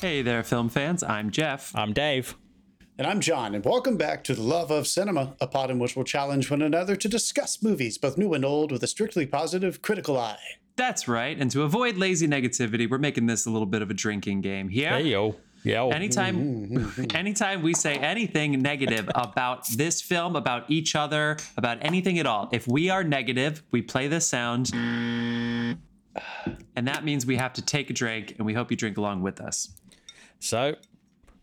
Hey there, film fans. I'm Jeff. I'm Dave. And I'm John, and welcome back to The Love of Cinema, a pod in which we'll challenge one another to discuss movies, both new and old, with a strictly positive, critical eye. That's right. And to avoid lazy negativity, we're making this a little bit of a drinking game here. Hey yo. Yo. Anytime, anytime we say anything negative about this film, about each other, about anything at all, if we are negative, we play this sound, and that means we have to take a drink, and we hope you drink along with us. So,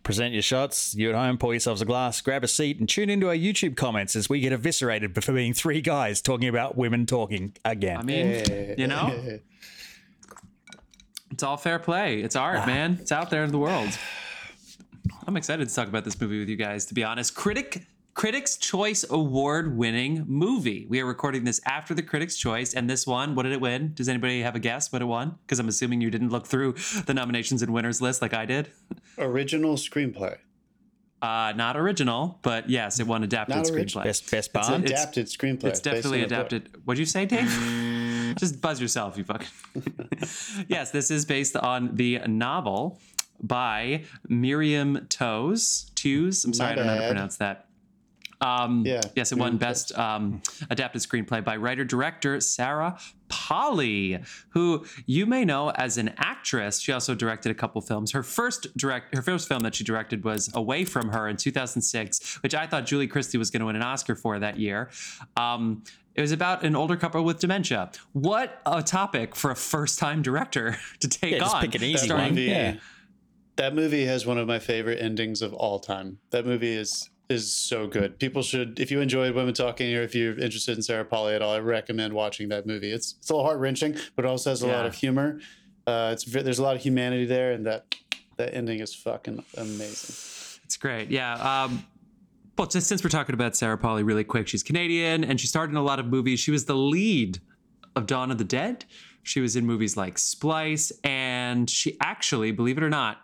present your shots. You at home, pour yourselves a glass, grab a seat, and tune into our YouTube comments as we get eviscerated for being three guys talking about women talking again. I mean, you know, it's all fair play. It's art, ah. man. It's out there in the world. I'm excited to talk about this movie with you guys. To be honest, critic Critics' Choice Award winning movie. We are recording this after the Critics' Choice, and this one, what did it win? Does anybody have a guess what it won? Because I'm assuming you didn't look through the nominations and winners list like I did. Original screenplay. Uh, not original, but yes, it won adapted Not screenplay. original. best best Bond. It's- adapted screenplay. It's definitely adapted. What'd you say, Dave? Just buzz yourself, you fucking. yes, this is based on the novel by Miriam Toes. Tews. I'm sorry, I don't know how to pronounce that. Um, Yeah, Yes, it won Best um, Adapted Screenplay by writer director Sarah Polley, who you may know as an actress. She also directed a couple films. Her first direct, her first film that she directed was Away from Her in 2006, which I thought Julie Christie was going to win an Oscar for that year. Um, it was about an older couple with dementia. What a topic for a first-time director to take Yeah, just on. pick an easy starring- one. movie, Yeah. That movie has one of my favorite endings of all time. That movie is is so good. People should, if you enjoyed women talking, or if you're interested in Sarah Polley at all, I recommend watching that movie. It's it's a little heart wrenching, but it also has a lot of humor. Uh, it's there's a lot of humanity there, and that that ending is fucking amazing. It's great. Yeah. Um, well, just since we're talking about Sarah Polley really quick, she's Canadian and she starred in a lot of movies. She was the lead of Dawn of the Dead. She was in movies like Splice, and she actually, believe it or not,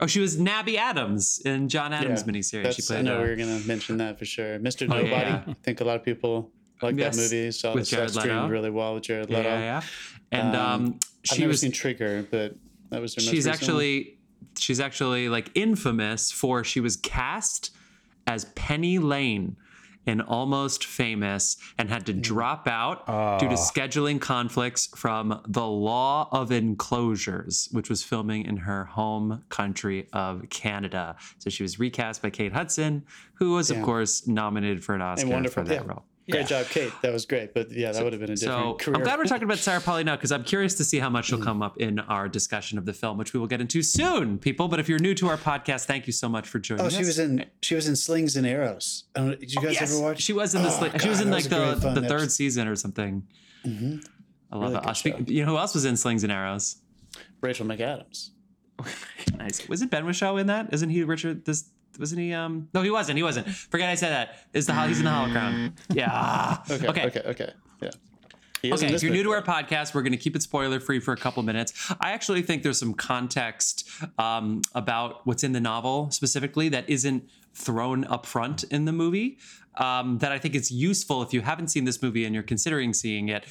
oh, she was Nabby Adams in John Adams Yeah, miniseries. She That's, I played know uh, we were gonna mention that for sure. Mr. Oh, Nobody. yeah. I think a lot of people like Yes, that movie. Saw with Jared streamed Leto. really well with Jared Leto. yeah, yeah. And Um, um, I've she never was seen Trigger, but that was her most she's recent one. actually she's actually like infamous for she was cast as Penny Lane in Almost Famous and had to Hmm. drop out Ah. due to scheduling conflicts from The Law of Enclosures, which was filming in her home country of Canada. So she was recast by Kate Hudson, who was of course nominated for an Oscar for that yeah. role. Great job, Kate. That was great. But yeah, that would have been a different So career. I'm glad we're talking about Sarah Polley now because I'm curious to see how much Hmm. she'll come up in our discussion of the film, which we will get into soon, people. But if you're new to our podcast, thank you so much for joining us. Oh, us. she was in she was in Slings and Arrows. Know, did you guys yes, ever watch? she was in the Oh, sli- she was in like was the, the third episode. season or something. I love Really it. Speak, you know who else was in Slings and Arrows? Rachel McAdams. Nice. Was it Ben Whishaw in that? Isn't he Richard? This wasn't he? Um, no, he wasn't. He wasn't. Forget I said that. Is the he's in the Hollow Crown? Yeah. Okay, Okay. okay, okay, yeah. He is in Okay, if you're new to our podcast, we're going to keep it spoiler free for a couple minutes. I actually think there's some context um, about what's in the novel specifically that isn't thrown up front in the movie um, that I think is useful if you haven't seen this movie and you're considering seeing it.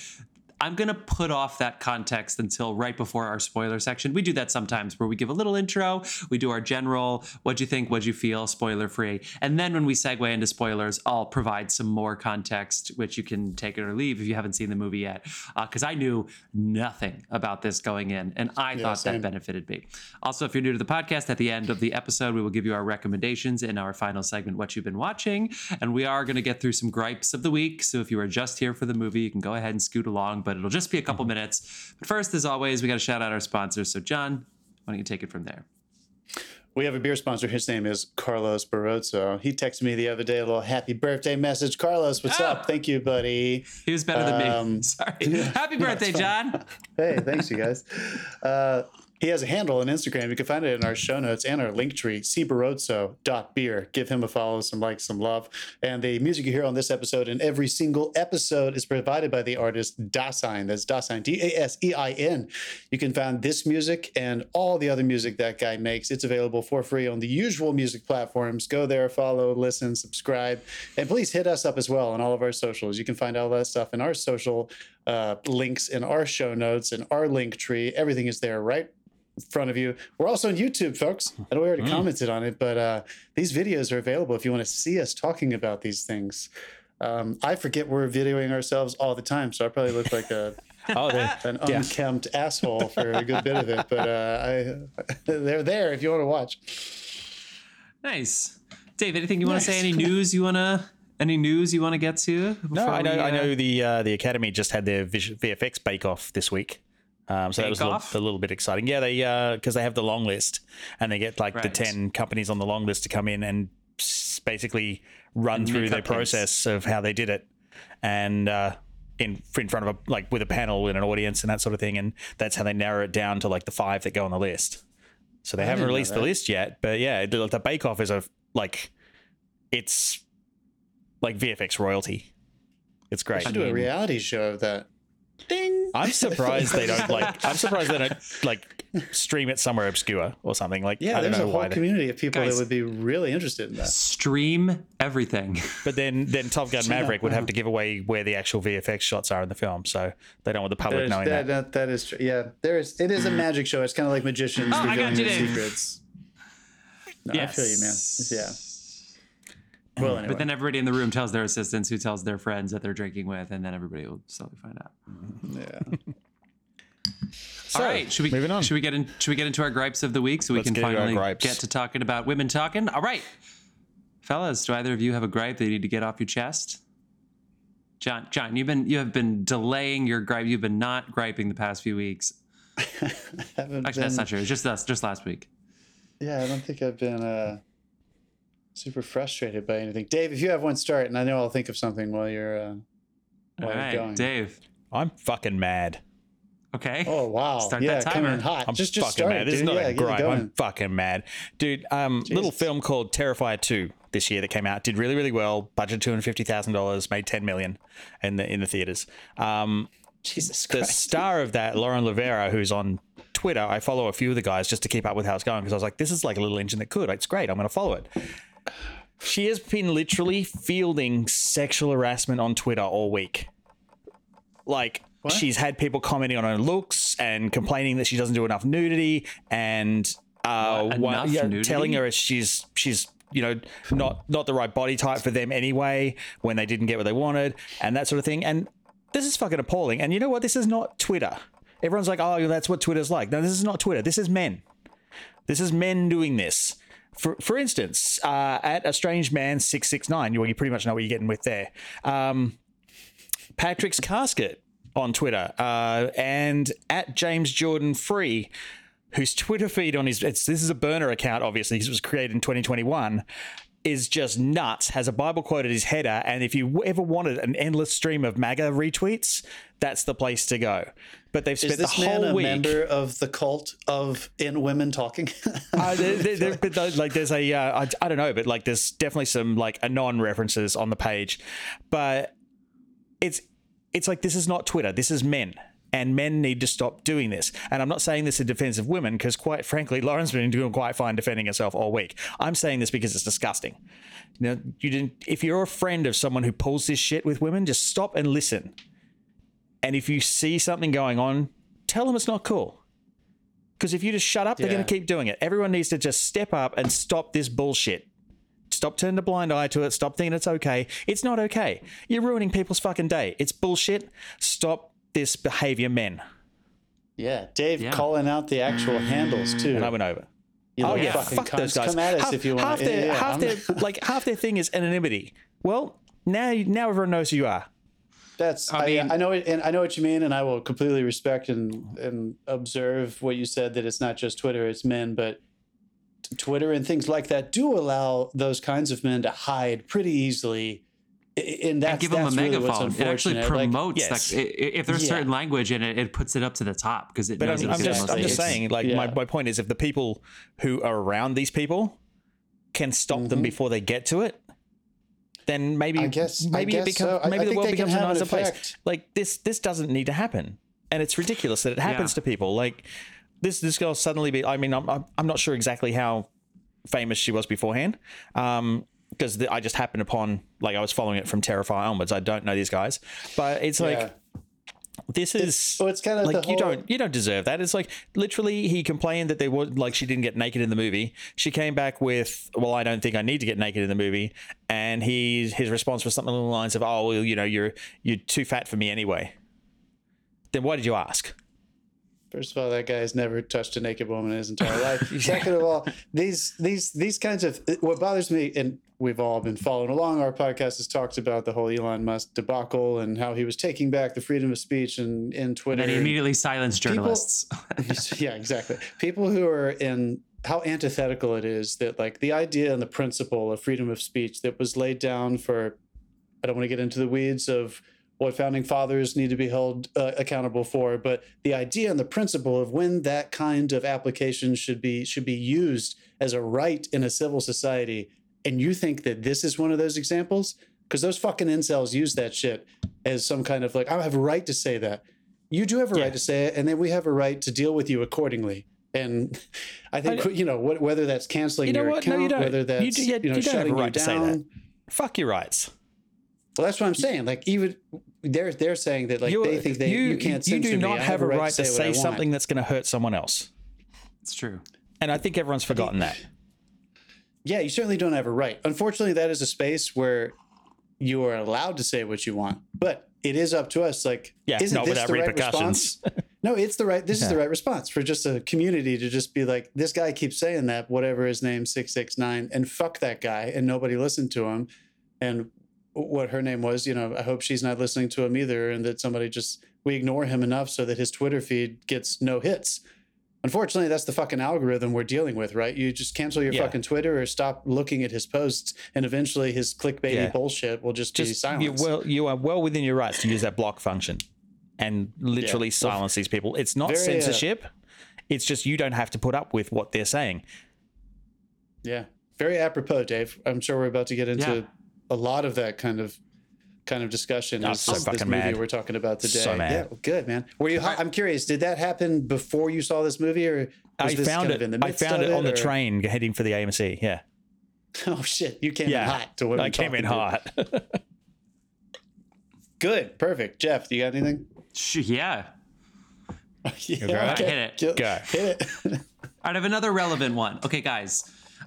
I'm going to put off that context until right before our spoiler section. We do that sometimes where we give a little intro, we do our general, what'd you think, what'd you feel, spoiler free. And then when we segue into spoilers, I'll provide some more context, which you can take it or leave if you haven't seen the movie yet. Uh, because I knew nothing about this going in, and I thought same. that benefited me. Also, if you're new to the podcast, at the end of the episode, we will give you our recommendations in our final segment, What You've Been Watching. And we are going to get through some gripes of the week. So if you are just here for the movie, you can go ahead and scoot along, but it'll just be a couple minutes. But first, as always, we got to shout out our sponsors. So, John, why don't you take it from there? We have a beer sponsor. His name is Carlos Barrozo. He texted me the other day a little happy birthday message. Carlos, what's Oh. up? Thank you, buddy. He was better than me. Um, Sorry. Happy birthday. John. Hey, thanks, you guys. Uh, he has a handle on Instagram. You can find it in our show notes and our link tree, cbarrozo.beer. Give him a follow, some likes, some love. And the music you hear on this episode and every single episode is provided by the artist Dasein. That's Dasein, D A S E I N. You can find this music and all the other music that guy makes. It's available for free on the usual music platforms. Go there, follow, listen, subscribe, and please hit us up as well on all of our socials. You can find all that stuff in our social uh, links in our show notes and our link tree. Everything is there, right? Front of you. We're also on YouTube, folks. I know we already commented on it, but uh, these videos are available if you want to see us talking about these things. Um, I forget we're videoing ourselves all the time, so I probably look like a Oh, they- an Yeah. unkempt asshole for a good bit of it. But uh, I, they're there if you want to watch. Nice, Dave. Anything you want to say? Any news you wanna? Any news you want to get to? No, I know. we, I uh, know the uh, the Academy just had their VFX Bake Off this week, um, so that was a little, a little bit exciting. Yeah, they because they have the long list and they get like the ten companies on the long list to come in and basically run And through make their cupcakes. process of how they did it, and uh, in in front of a like with a panel and an audience and that sort of thing, and that's how they narrow it down to like the five that go on the list. So they haven't released the list yet, but yeah, the, the Bake Off is a like it's like VFX royalty. It's great. should do a reality show of that. Ding. I'm surprised they don't like. I'm surprised they don't like stream it somewhere obscure or something. Like Yeah, I don't there's a whole why. they- community of people Guys. that would be really interested in that. stream everything. but then then Top Gun Maverick would have uh-huh. to give away where the actual VFX shots are in the film, so they don't want the public There's- knowing that, that. that, that is true. Yeah, there is. It is a mm. magic show. It's kind of like magicians Oh, I got revealing you, their Dave. secrets. No, I feel you, man. Yeah. Well, anyway. But then everybody in the room tells their assistants, who tells their friends that they're drinking with, and then everybody will slowly find out. yeah. So, All right, should we moving on? Should we get in? Should we get into our gripes of the week so we Let's can get finally get to talking about women talking? All right, fellas, do either of you have a gripe that you need to get off your chest? John, John, you've been you have been delaying your gripe. You've been not griping the past few weeks. haven't Actually, that's been- not true. It's just us, just last week. Yeah, I don't think I've been uh, super frustrated by anything. Dave, if you have one, start, and I know I'll think of something while you're uh, All while you're going. Dave. I'm fucking mad. Okay. Oh wow! Start yeah, that coming timer. hot. I'm just just fucking start, mad. This is not yeah, a get it gripe. I'm fucking mad, dude. Um, little film called Terrifier Two this year that came out did really really well. Budget two hundred fifty thousand dollars, made ten million in the in the theaters. Um, Jesus the star of that, Lauren LaVera, who's on Twitter, I follow a few of the guys just to keep up with how it's going because I was like, this is like a little engine that could. It's great. I'm going to follow it. She has been literally fielding sexual harassment on Twitter all week. Like, she's had people commenting on her looks and complaining that she doesn't do enough nudity and uh, What, one- enough yeah, nudity? telling her she's she's you know not not the right body type for them anyway when they didn't get what they wanted and that sort of thing. And this is fucking appalling. And you know what? This is not Twitter. Everyone's like, oh, that's what Twitter's like. No, this is not Twitter. This is men. This is men doing this. For for instance, uh, at a strange man six six nine, you you pretty much know what you're getting with there. Um, Patrick's casket on Twitter, uh, and at James Jordan Free, whose Twitter feed on his this is a burner account, obviously, it was created in 2021. Is just nuts. Has a Bible quote at his header, and if you ever wanted an endless stream of MAGA retweets, that's the place to go. But they've spent Is this man a week. member of the cult of in women talking? Uh, there, there, there- but like there's a uh, I, I don't know, but like there's definitely some like anon references on the page, but it's it's like this is not Twitter. This is men, and men need to stop doing this. And I'm not saying this in defense of women because, quite frankly, Lauren's been doing quite fine defending herself all week. I'm saying this because it's disgusting. You know, you didn't. If you're a friend of someone who pulls this shit with women, just stop and listen. And if you see something going on, tell them it's not cool. Because if you just shut up, they're Yeah. going to keep doing it. Everyone needs to just step up and stop this bullshit. Stop turning a blind eye to it. Stop thinking it's okay. It's not okay. You're ruining people's fucking day. It's bullshit. Stop this behavior, men. yeah, Dave Yeah. calling out the actual handles too. And I went over. You oh yeah, fucking fuck those guys. Come at us half, if you want. half want. their, yeah, yeah, half I'm- their, like half their thing is anonymity. Well, now now everyone knows who you are. That's I I, mean- I know it, and I know what you mean, and I will completely respect and and observe what you said that it's not just Twitter, it's men, but Twitter and things like that do allow those kinds of men to hide pretty easily. I- And that's and give them a really megaphone. It actually unfortunate. Like, promotes. yes. like, i- i- if there's Yeah. certain language in it, it puts it up to the top because it But knows I'm, it's I'm the just I'm just saying, like my, yeah. my point is, if the people who are around these people can stop them Mhm. before they get to it, then maybe I guess- I maybe it becomes so. I- I maybe the think world becomes a nicer place. Like this this doesn't need to happen, and it's ridiculous that it happens Yeah. to people. Like this this girl suddenly be. I mean, I'm I'm, I'm not sure exactly how famous she was beforehand. Um, because I just happened upon like I was following it from Terrifier onwards. I don't know these guys, but it's like yeah. this is so it's kind of like you whole- don't you don't deserve that. It's like literally he complained that they would like she didn't get naked in the movie. She came back with, "Well, I don't think I need to get naked in the movie," and he his response was something along the lines of, "Oh, well, you know, you're you're too fat for me anyway." Then why did you ask? First of all, that guy has never touched a naked woman in his entire life. Second of all, these these these kinds of what bothers me, and we've all been following along. Our podcast has talked about the whole Elon Musk debacle and how he was taking back the freedom of speech and in Twitter. And he immediately silenced journalists. yeah, exactly. People who are in how antithetical it is that like the idea and the principle of freedom of speech that was laid down for I don't want to get into the weeds of what founding fathers need to be held uh, accountable for, but the idea and the principle of when that kind of application should be should be used as a right in a civil society, and you think that this is one of those examples because those fucking incels use that shit as some kind of like I have a right to say that. You do have a Yeah. right to say it, and then we have a right to deal with you accordingly. And I think I- you know what, whether that's canceling You know your what? No, account, you don't. whether You that's do- yeah, you know you have a shutting right you to say down. that. Fuck your rights. Well, that's what I'm saying. Like even they're they're saying that like you they think they you, can't you do not I have a right to what I say something that's going to hurt someone else. It's true. And I think everyone's forgotten that. Yeah, you certainly don't have a right. Unfortunately, that is a space where you are allowed to say what you want, but it is up to us. Like, Yeah, isn't this the right response? no, it's the right. This is the right response for just a community to just be like, this guy keeps saying that, whatever his name six six nine, and fuck that guy, and nobody listened to him, and what her name was. You know, I hope she's not listening to him either, and that somebody just we ignore him enough so that his Twitter feed gets no hits. Unfortunately, that's the fucking algorithm we're dealing with, right? You just cancel your Yeah. fucking Twitter or stop looking at his posts, and eventually his clickbaity Yeah. bullshit will just, be Just you silenced. well, you are well within your rights to use that block function and literally Yeah. silence these people. It's not Very, uh, censorship. it's just you don't have to put up with what they're saying. yeah, very apropos, Dave. I'm sure we're about to get into a lot of that kind of kind of discussion. I'm as so this, this movie mad. we're talking about today. So mad. Yeah, good man. Were you? I'm curious. Did that happen before you saw this movie, or was I this found kind it. Of in the I midst found of it on the train heading for the AMC. Yeah, Oh shit! You came in hot to what I came in hot. Good, perfect. Jeff, do you got anything? Yeah. yeah, go ahead. Hit it. Go. Hit it. I have another relevant one. Okay, guys,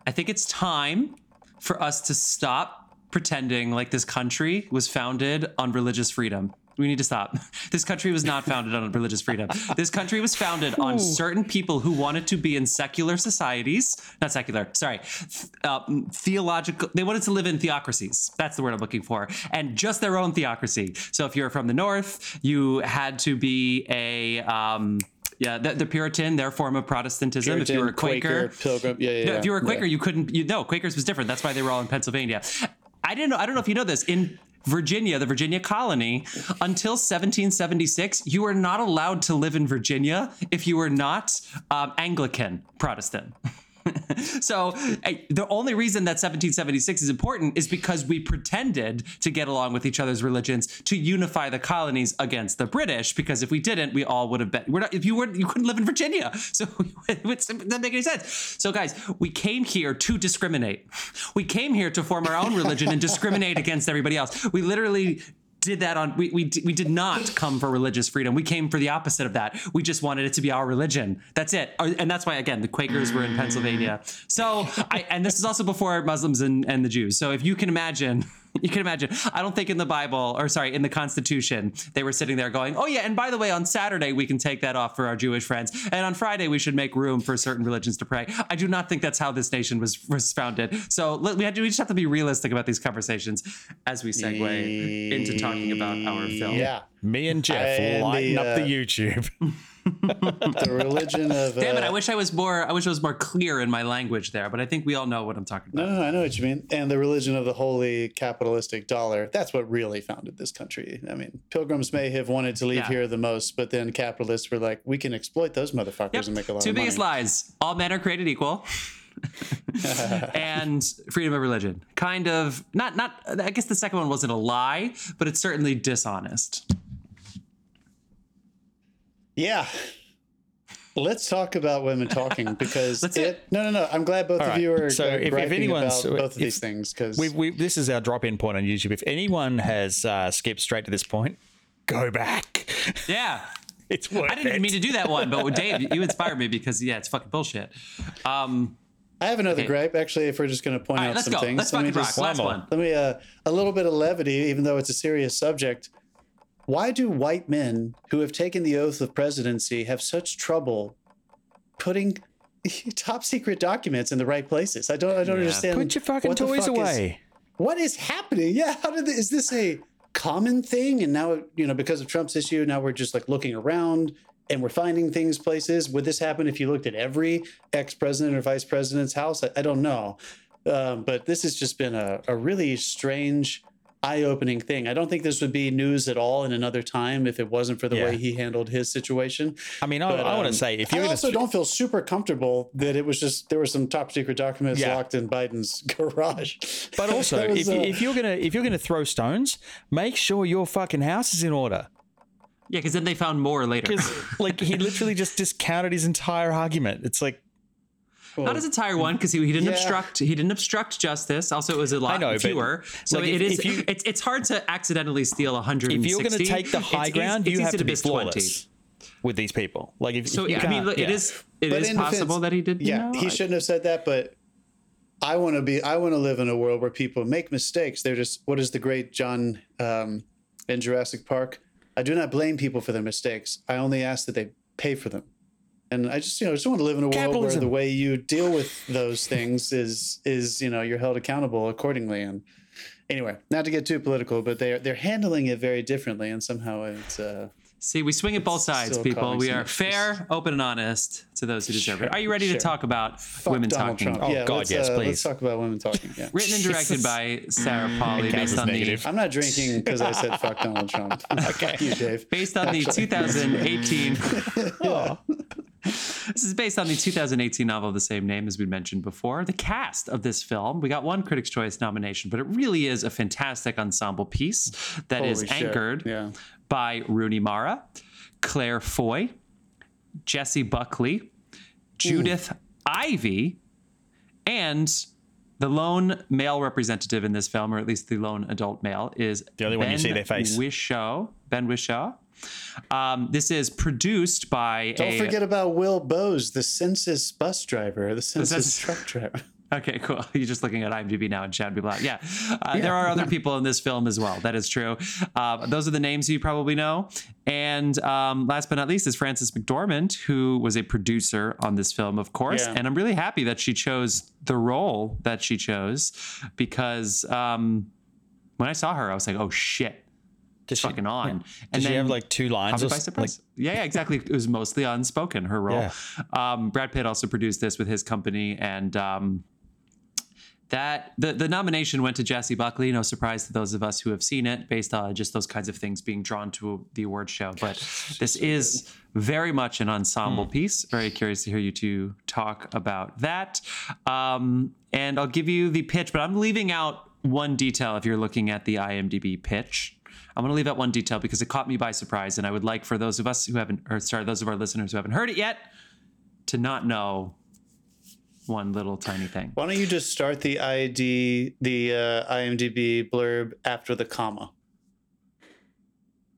I think it's time for us to stop pretending like this country was founded on religious freedom. We need to stop. This country was not founded on religious freedom. This country was founded on certain people who wanted to be in secular societies, not secular, sorry, uh, theological. They wanted to live in theocracies. That's the word I'm looking for, and just their own theocracy. So if you're from the north, you had to be a um, yeah, the, the Puritan, their form of Protestantism. if you were a Quaker, Pilgrim. Yeah, yeah. no, if you were a yeah. Quaker, you couldn't. You no, Quakers was different. That's why they were all in Pennsylvania. I didn't know. I don't know if you know this. In Virginia, the Virginia colony, until 1776, you were not allowed to live in Virginia if you were not um, Anglican Protestant. so eh, the only reason that 1776 is important is because we pretended to get along with each other's religions to unify the colonies against the British. Because if we didn't, we all would have been. We're not. If you weren't, you couldn't live in Virginia. So it doesn't make any sense. So guys, we came here to discriminate. We came here to form our own religion and discriminate against everybody else. We literally did that on we, we we did not come for religious freedom. We came for the opposite of that. We just wanted it to be our religion. That's it. And that's why again the quakers were in pennsylvania. So i and this is also before muslims and, and the jews. So if you can imagine you can imagine. I don't think in the bible or sorry in the constitution they were sitting there going oh yeah and by the way on saturday we can take that off for our jewish friends and on friday we should make room for certain religions to pray. I do not think that's how this nation was was founded. So we had to we just have to be realistic about these conversations as we segue into talking about our film. Yeah, Me and Jeff And the, lighting up the uh, YouTube. the religion of. Damn it! uh, I wish I was more. I wish I was more clear in my language there, but I think we all know what I'm talking about. no, no, I know what you mean. And the religion of the holy capitalistic dollar. That's what really founded this country. I mean, pilgrims may have wanted to leave Yeah. here the most, but then capitalists were like, we can exploit those motherfuckers Yep. and make a lot Two of biggest money. lies: all men are created equal, and freedom of religion. Kind of not. Not. I guess the second one wasn't a lie, but it's certainly dishonest. Yeah. Let's talk about women talking because That's it, it. No, no, no. I'm glad both of right. you are So uh, if- if griping anyone's- about both of if- these things because we, we, this is our drop in point on YouTube. If anyone has uh, skipped straight to this point, go back. Yeah. It's worth I didn't even it. mean to do that one, but Dave, you inspired me because yeah, it's fucking bullshit. Um, I have another Okay. gripe, actually, if we're just going to point all out right, let's some go. things. Let's Let me fucking rock. just- Last more. one. Let me uh, a little bit of levity, even though it's a serious subject. Why do white men who have taken the oath of presidency have such trouble putting top secret documents in the right places? I don't. I don't Yeah. understand. Put your fucking toys fuck is- away. what is happening? Yeah, how did is this a common thing? And now you know because of Trump's issue, now we're just like looking around and we're finding things places. Would this happen if you looked at every ex president or vice president's house? I, I don't know, um, but this has just been a, a really strange. Eye-opening thing. I don't think this would be news at all in another time if it wasn't for the Yeah. way he handled his situation. I mean, I, But, I want um, to say if I you're going also to don't feel super comfortable that it was just there were some top secret documents Yeah. locked in Biden's garage. But also, was, if, uh, if you're gonna if you're gonna throw stones, make sure your fucking house is in order. yeah, because then they found more later. Like he literally just discounted his entire argument. It's like Not his entire one, because he, he didn't Yeah. obstruct. He didn't obstruct justice. Also, it was a lot know, but, fewer. So like, it if- is. if you- it's it's hard to accidentally steal 160. if you're gonna take the high ground, it's you have to be miss 20. flawless with these people. Like if So if you yeah, I mean, can't- look, yeah. is it But is possible defense- that he did. Yeah, you know, he I- shouldn't have said that, but I want to be. I want to live in a world where people make mistakes. They're just. What is the great John um, in Jurassic Park? I do not blame people for their mistakes. I only ask that they pay for them. And I just, you know, just want to live in a world Capitalism. where the way you deal with those things is, is, you know, you're held accountable accordingly. And anyway, not to get too political, but they're they're handling it very differently, and somehow it's. Uh, See, we swing at both sides, still people. We are fair, open, and honest to those who deserve it. Are you ready Sure. to talk about fuck women Donald talking? Trump. Oh, yeah, God, yes, uh, please. Let's talk about women talking. Yeah. Written and directed by Sarah Polley, Okay, based was on the. I'm not drinking because I said fuck Donald Trump. okay, you, Dave. based on the 2018 this is based on the 2018 novel of the same name as we mentioned before the cast of this film we got one critics choice nomination but it really is a fantastic ensemble piece that is Holy shit. anchored Yeah. By rooney mara claire foy jessie buckley judith ivey and the lone male representative in this film, or at least the lone adult male, is The only one you see their face. Whishaw, Ben Whishaw. Um, this is produced by Don't a. forget about Will Bowes, the census bus driver, the census census- truck driver. Okay, cool. You're just looking at IMDb now and shouting people out. Yeah, uh, there are other people in this film as well. That is true. Uh, those are the names you probably know. And um, last but not least is Frances McDormand, who was a producer on this film, of course. Yeah. And I'm really happy that she chose the role that she chose because um, when I saw her, I was like, oh shit, Does she, fucking on. Did And she have like two lines? By surprise. yeah, yeah, exactly. It was mostly unspoken, her role. Yeah. Um, Brad Pitt also produced this with his company, and um, that the the nomination went to Jessie Buckley. No surprise to those of us who have seen it, based on just those kinds of things being drawn to the award show. But this is very much an ensemble Hmm. piece. Very curious to hear you two talk about that. Um, and I'll give you the pitch, but I'm leaving out one detail if you're looking at the IMDb pitch. I'm going to leave out one detail because it caught me by surprise, and I would like for those of us who haven't, or sorry, those of our listeners who haven't heard it yet, to not know one little tiny thing. Why don't you just start the ID, the uh, IMDb blurb after the comma?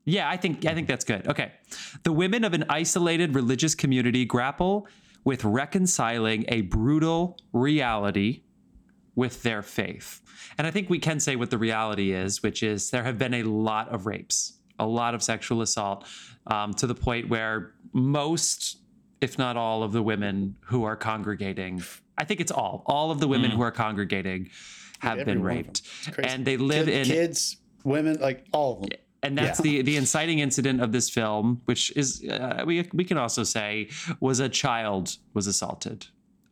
Yeah, I think I think that's good. Okay. The women of an isolated religious community grapple with reconciling a brutal reality with their faith. And I think we can say what the reality is, which is there have been a lot of rapes, a lot of sexual assault, um, to the point where most, if not all, of the women who are congregating, I think it's all, all of the women who are congregating have Every been one of them. raped. And they live Kid- in kids, women, like all of them. and that's the the inciting incident of this film, which is uh, we we can also say was a child was assaulted.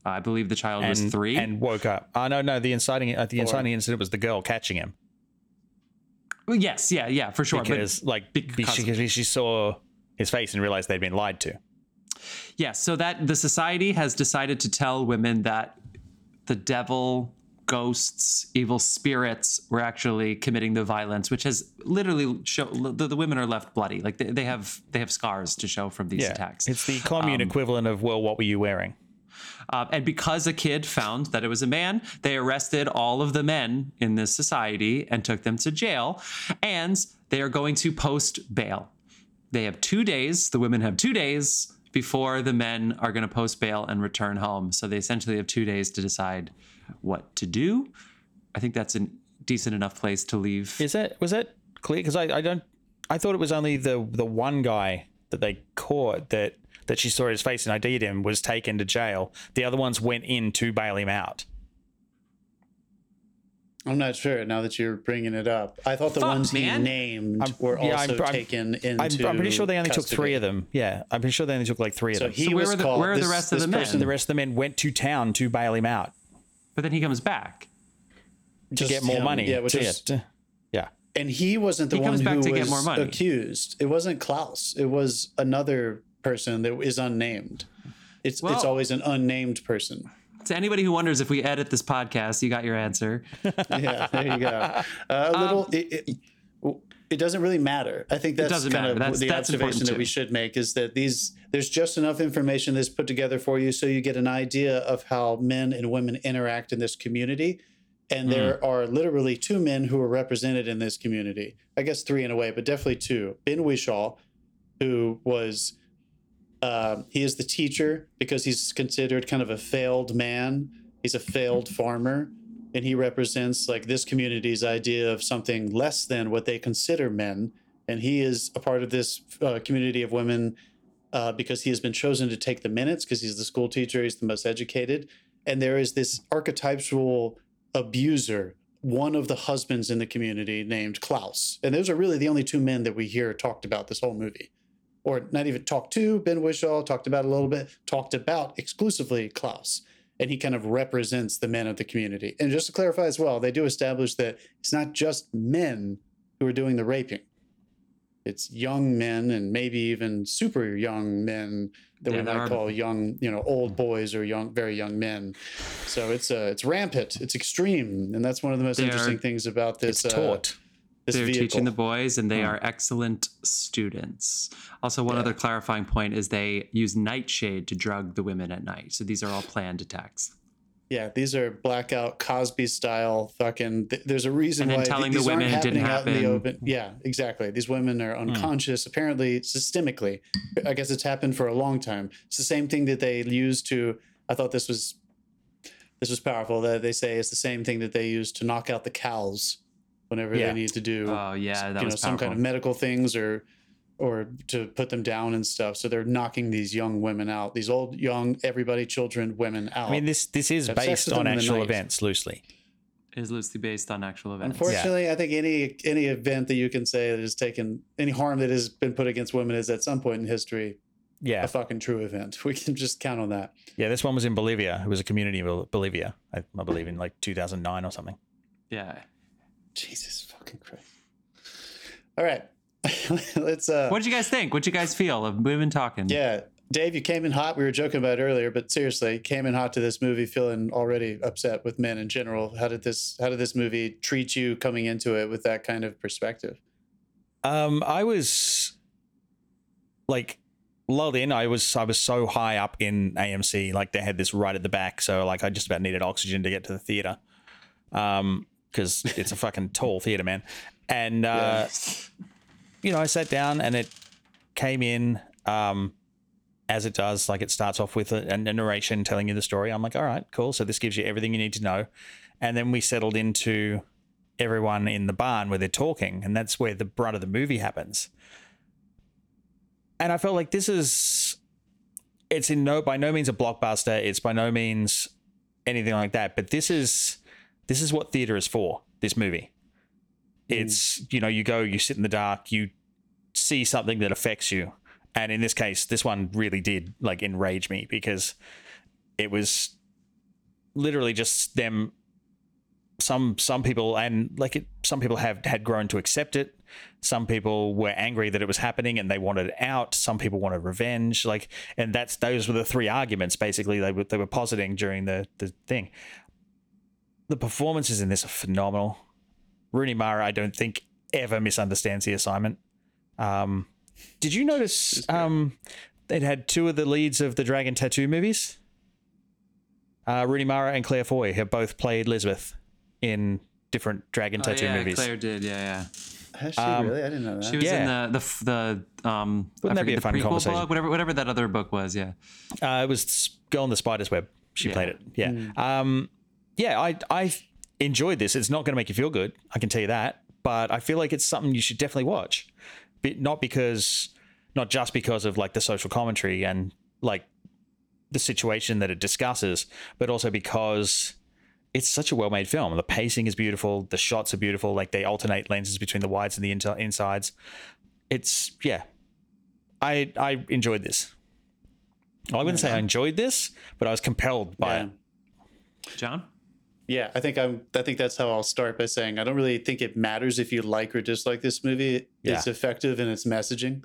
I believe the child was three. and woke up. Oh no, no. The inciting uh, the inciting incident was the girl catching him Well, yes, yeah, yeah, for sure. because like because- because she, because she saw his face and realized they'd been lied to. Yes, so that the society has decided to tell women that the devil, ghosts, evil spirits were actually committing the violence, which has literally show the, the women are left bloody. Like they, they have they have scars to show from these Yeah, attacks. it's the commune Um, equivalent of well, what were you wearing? Uh, and because a kid found that it was a man, they arrested all of the men in this society and took them to jail. And they are going to post bail. They have two days, the women have two days before the men are going to post bail and return home. So they essentially have two days to decide what to do. I think that's a decent enough place to leave. Is that was that clear? Because I, I don't I thought it was only the the one guy that they caught that that she saw his face and ID'd him was taken to jail. The other ones went in to bail him out. I'm not sure now that you're bringing it up. I thought the Fuck, ones man. he named I'm- were yeah, also I'm- I'm- taken into. I'm, I'm pretty sure they only took three of them. Yeah, I'm pretty sure they only took like three of So them. he So where was are the- called. where are the this- rest of the men? person the rest of the men went to town to bail him out But then he comes back. to Just get more him, money. Yeah, which to- is, to- yeah. and he wasn't the He one comes back who to get was more money. accused. It wasn't Klaus. It was another person that is unnamed. It's it's always an unnamed person. To anybody who wonders if we edit this podcast, you got your answer. Yeah, there you go. Uh, a little. it, it, it doesn't really matter. I think that's kind matter. of That's- the that's observation that we should make is that these there's just enough information that's put together for you so you get an idea of how men and women interact in this community. And Hmm. there are literally two men who are represented in this community. I guess three in a way, but definitely two. Ben Whishaw, who was um, he is the teacher because he's considered kind of a failed man. He's a failed farmer, and he represents like this community's idea of something less than what they consider men. And he is a part of this uh, community of women uh, because he has been chosen to take the minutes because he's the school teacher, he's the most educated. And there is this archetypal abuser, one of the husbands in the community named Klaus. And those are really the only two men that we hear talked about this whole movie or not even talked to Ben Whishaw, talked about a little bit, talked about exclusively Klaus. And he kind of represents the men of the community. And just to clarify as well, they do establish that it's not just men who are doing the raping. It's young men and maybe even super young men that Yeah, we might are- call young, you know, old boys or young, very young men. So it's uh, it's rampant, it's extreme, and that's one of the most They are- interesting things about this. It's uh, taught. This They're vehicle. teaching the boys, and Hmm. they are excellent students. Also, one other clarifying point is they use nightshade to drug the women at night. So these are all planned attacks. Yeah, these are blackout Cosby style fucking. Th- there's a reason And why telling the these aren't women it didn't happening out in the happen. open. Yeah, exactly. These women are unconscious, apparently systemically. I guess it's happened for a long time. It's the same thing that they use to. I thought this was this was powerful. That they say it's the same thing that they use to knock out the cows whenever Yeah. they need to do. Oh yeah, that you know was some kind of medical things or or to put them down and stuff. So they're knocking these young women out. These old, young, everybody, children, women out. I mean, this this is based on them in the actual events loosely. is loosely based on actual events. Unfortunately, I think any any event that you can say that has taken any harm that has been put against women is at some point in history Yeah, a fucking true event. We can just count on that. yeah. This one was in Bolivia. It was a community in Bolivia. I, I believe in like 2009 or something. Yeah. Jesus fucking Christ! All right, let's. uh What did you guys think? What did you guys feel of women talking? Yeah, Dave, you came in hot. We were joking about it earlier, but seriously, came in hot to this movie, feeling already upset with men in general. How did this? How did this movie treat you coming into it with that kind of perspective? Um, I was like lulled in. I was I was so high up in AMC, like they had this right at the back, so like I just about needed oxygen to get to the theater. Um, because it's a fucking tall theater, man. And uh, you know, I sat down and it came in um as it does. Like it starts off with a, a narration telling you the story. I'm like, all right, cool. So this gives you everything you need to know. And then we settled into everyone in the barn where they're talking, and that's where the brunt of the movie happens. And I felt like this is it's in no by no means a blockbuster. It's by no means anything like that. But this is this is what theater is for. This movie. It's mm. you know you go you sit in the dark you see something that affects you, and in this case this one really did like enrage me because it was literally just them some some people and like it some people have had grown to accept it. Some people were angry that it was happening and they wanted it out. Some people wanted revenge. Like and that's those were the three arguments basically they were they were positing during the the thing the performances in this are phenomenal rooney mara i don't think ever misunderstands the assignment um did you notice um it had two of the leads of the dragon tattoo movies Uh, Rooney Mara and Claire Foy have both played Elizabeth in different dragon Oh, tattoo yeah, movies. Claire did. Yeah, yeah. Has she Um, really? I didn't know that. She was Yeah. in the the the um. Wouldn't I that be forget, a fun the prequel conversation? book, whatever whatever that other book was. Yeah. Uh, it was Girl in the Spider's Web. She Yeah. played it. Yeah. Um, yeah, I I enjoyed this. It's not going to make you feel good. I can tell you that. But I feel like it's something you should definitely watch. But not because, not just because of like the social commentary and like the situation that it discusses, but also because it's such a well-made film. The pacing is beautiful. The shots are beautiful. Like they alternate lenses between the wides and the inter- insides. It's yeah. I I enjoyed this. I wouldn't say I enjoyed this, but I was compelled by Yeah. it. John. Yeah, I think I'm. I think that's how I'll start by saying I don't really think it matters if you like or dislike this movie. It's effective in its messaging,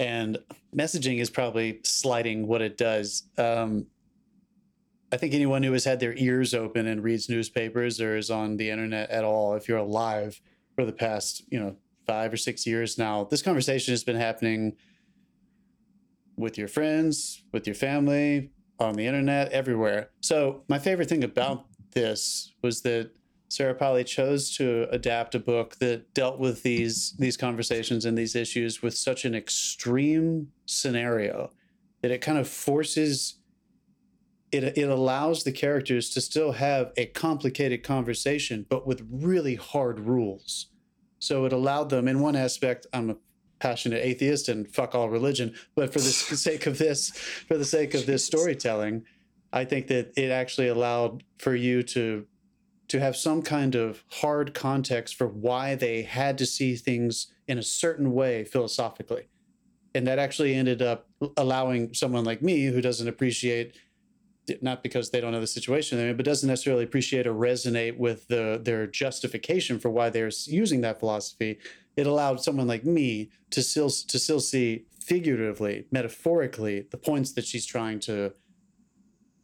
and messaging is probably slighting what it does. Um, I think anyone who has had their ears open and reads newspapers or is on the internet at all, if you're alive for the past, you know, five or six years now, this conversation has been happening with your friends, with your family, on the internet, everywhere. So my favorite thing about this was that Sarah Polley chose to adapt a book that dealt with these these conversations and these issues with such an extreme scenario that it kind of forces it it allows the characters to still have a complicated conversation but with really hard rules. So it allowed them in one aspect I'm a passionate atheist and fuck all religion, but for the sake of this for the sake of this storytelling, I think that it actually allowed for you to to have some kind of hard context for why they had to see things in a certain way philosophically. And that actually ended up allowing someone like me who doesn't appreciate not because they don't know the situation they're in, but doesn't necessarily appreciate or resonate with the their justification for why they're using that philosophy. It allowed someone like me to still to still see figuratively, metaphorically, the points that she's trying to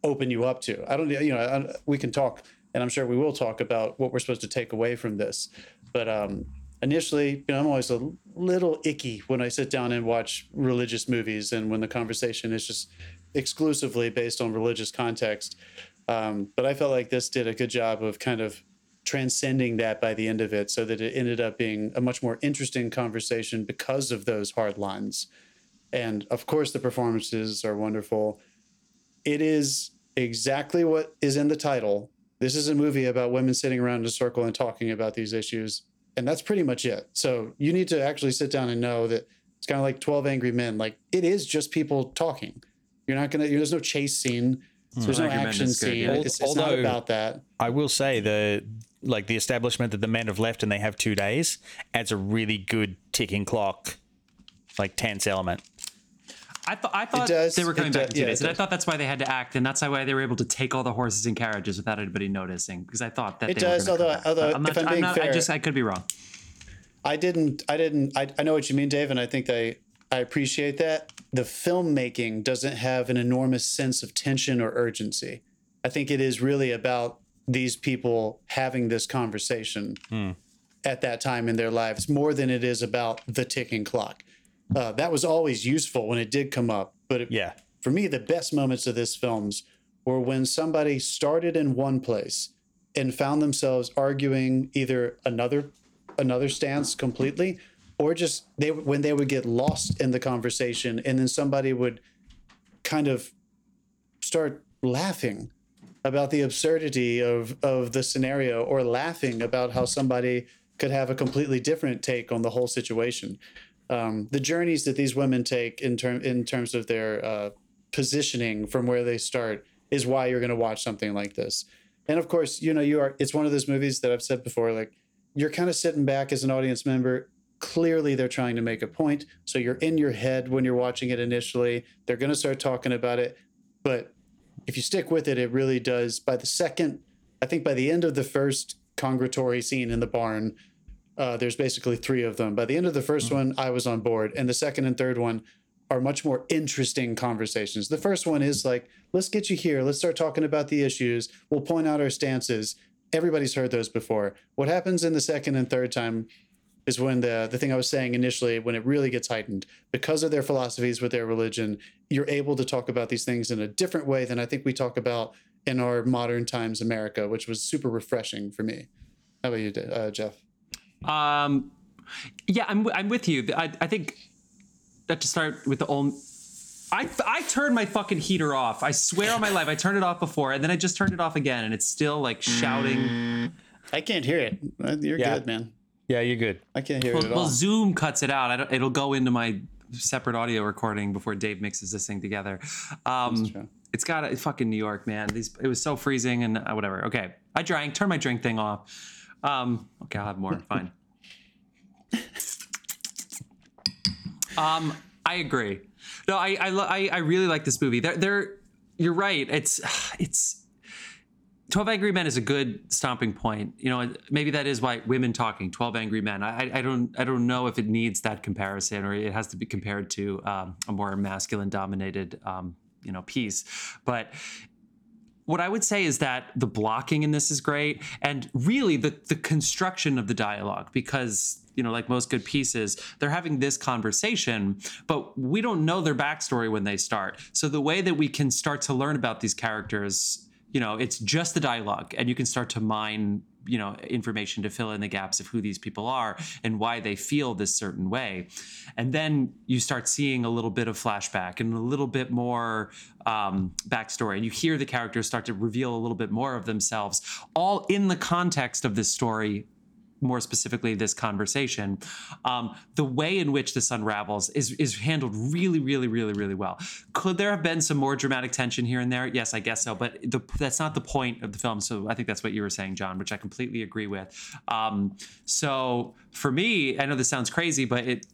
open you up to. I don't, you know, I, we can talk, and I'm sure we will talk about what we're supposed to take away from this. But um, initially, you know, I'm always a little icky when I sit down and watch religious movies, and when the conversation is just exclusively based on religious context. Um, but I felt like this did a good job of kind of transcending that by the end of it, so that it ended up being a much more interesting conversation because of those hard lines. And of course, the performances are wonderful. It is exactly what is in the title. This is a movie about women sitting around in a circle and talking about these issues. And that's pretty much it. So you need to actually sit down and know that it's kind of like 12 Angry Men. Like it is just people talking. You're not going to, there's no chase scene. Hmm. There's no Angry Men action is good, scene. yeah. It's, it's not about that. I will say the like the establishment that the men have left and they have two days adds a really good ticking clock, like tense element. I thought I thought does- they were coming back does- in two yeah, days, and I thought that's why they had to act, and that's why they were able to take all the horses and carriages without anybody noticing. Because I thought that It they does, although- although, I'm not, if I'm I'm being not, I just I could be wrong. I didn't. I didn't. I, I know what you mean, Dave, and I think I I appreciate that. The filmmaking doesn't have an enormous sense of tension or urgency. I think it is really about these people having this conversation hmm. at that time in their lives more than it is about the ticking clock. Uh, that was always useful when it did come up, but it, Yeah. for me, the best moments of this films were when somebody started in one place and found themselves arguing either another another stance completely or just they when they would get lost in the conversation and then somebody would kind of start laughing about the absurdity of of the scenario or laughing about how somebody could have a completely different take on the whole situation um, the journeys that these women take in term in terms of their uh, positioning from where they start is why you're going to watch something like this. And of course, you know, you are. It's one of those movies that I've said before. Like you're kind of sitting back as an audience member. Clearly, they're trying to make a point. So you're in your head when you're watching it initially. They're going to start talking about it, but if you stick with it, it really does. By the second, I think by the end of the first congregatory scene in the barn, uh, there's basically three of them. By the end of the 1st one, I was on board, and the second and third one are much more interesting conversations. The first one is like, let's get you here. Let's start talking about the issues. We'll point out our stances. Everybody's heard those before. What happens in the second and third time is when the the thing I was saying initially, when it really gets heightened because of their philosophies with their religion, you're able to talk about these things in a different way than I think we talk about in our modern times America, which was super refreshing for me. How about you, uh, Jeff? Um, yeah, I'm I'm with you. I I think that to start with the old. I, I turned my fucking heater off. I swear on my life, I turned it off before, and then I just turned it off again, and it's still like shouting. I can't hear it. Uh, You're Yeah. good, man. Yeah, you're good. I can't hear Well, it at well, all. Zoom cuts it out. I don't, it'll go into my separate audio recording before Dave mixes this thing together. Um, true. it's got a fucking New York, man. These it was so freezing and uh, whatever. Okay, I drank. Turn my drink thing off. Um, okay, I'll have more. Fine. um, I agree. No, I I, lo- I I really like this movie. There, there. You're right. It's it's 12 Angry Men is a good stomping point. You know, maybe that is why women talking 12 Angry Men. I, I don't I don't know if it needs that comparison or it has to be compared to um, a more masculine dominated um, you know piece. But what I would say is that the blocking in this is great, and really the the construction of the dialogue because you know like most good pieces they're having this conversation but we don't know their backstory when they start. So the way that we can start to learn about these characters you know it's just the dialogue and you can start to mine you know information to fill in the gaps of who these people are and why they feel this certain way. And then you start seeing a little bit of flashback and a little bit more um, backstory. And you hear the characters start to reveal a little bit more of themselves all in the context of this story more specifically this conversation um, the way in which this unravels is is handled really really really really well. Could there have been some more dramatic tension here and there? Yes i guess so but the, that's not the point of the film so i think that's what you were saying john which i completely agree with. Um, so for me i know this sounds crazy but it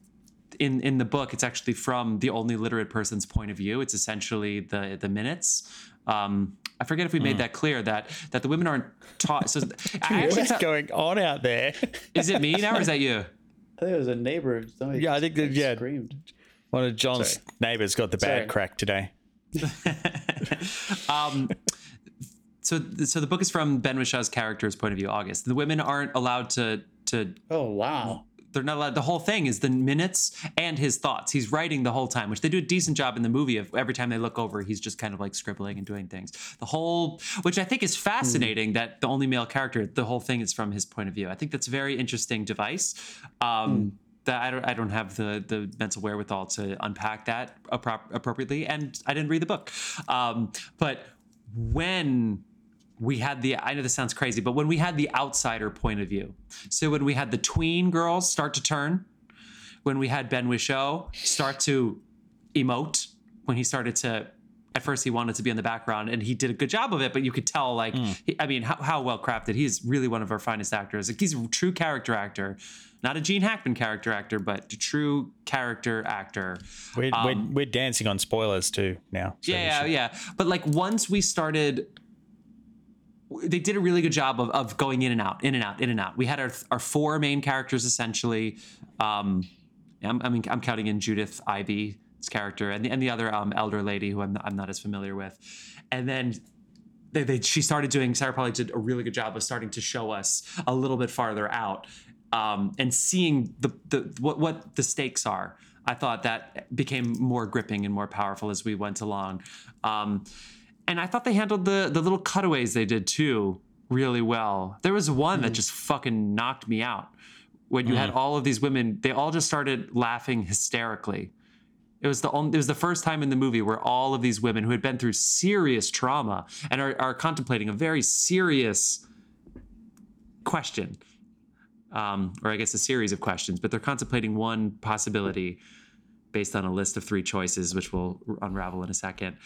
in in the book it's actually from the only literate person's point of view. It's essentially the the minutes. Um, I forget if we made that clear that that the women aren't taught. So I What's thought- going on out there? is it me now or is that you? I think it was a neighbor. Somebody Yeah, I think that- yeah. screamed. One of John's Sorry. neighbors got the bad Sorry. crack today. um, so, so the book is from Ben Whishaw's character's point of view. August. The women aren't allowed to to. Oh wow. They're not allowed. The whole thing is the minutes and his thoughts. He's writing the whole time, which they do a decent job in the movie. Of every time they look over, he's just kind of like scribbling and doing things. The whole, which I think is fascinating, that the only male character, the whole thing is from his point of view. I think that's a very interesting device. Um, That I don't, I don't have the the mental wherewithal to unpack that appro- appropriately, and I didn't read the book. Um, but when we had the I know this sounds crazy, but when we had the outsider point of view. So when we had the tween girls start to turn, when we had Ben Whishaw start to emote, when he started to at first he wanted to be in the background and he did a good job of it, but you could tell like he- I mean how, how well crafted. He's really one of our finest actors. Like, he's a true character actor. Not a Gene Hackman character actor, but a true character actor. We're, we're, we're dancing on spoilers too now. so Um, Yeah, yeah. But like once we started, they did a really good job of, of going in and out, in and out, in and out. We had our our four main characters essentially. Um, I'm, I mean, I'm counting in Judith Ivey's character and the, and the other um, elder lady who I'm not, I'm not as familiar with, and then. They, they, she started doing. Sarah Polley did a really good job of starting to show us a little bit farther out, um, and seeing the, the what what the stakes are. I thought that became more gripping and more powerful as we went along. Um, and I thought they handled the the little cutaways they did too really well. There was one that just fucking knocked me out when you had all of these women. They all just started laughing hysterically. It was the only, it was the first time in the movie where all of these women who had been through serious trauma and are, are contemplating a very serious question, um, or I guess a series of questions, but they're contemplating one possibility based on a list of three choices, which we'll unravel in a second.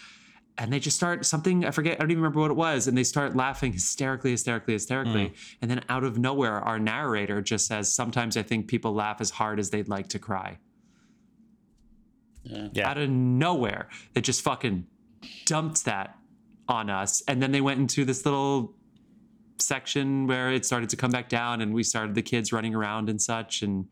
And they just start something, I forget, I don't even remember what it was. And they start laughing hysterically, hysterically, hysterically. Mm. And then out of nowhere, our narrator just says, Sometimes I think people laugh as hard as they'd like to cry. Yeah. Out of nowhere, they just fucking dumped that on us. And then they went into this little section where it started to come back down and we started the kids running around and such. And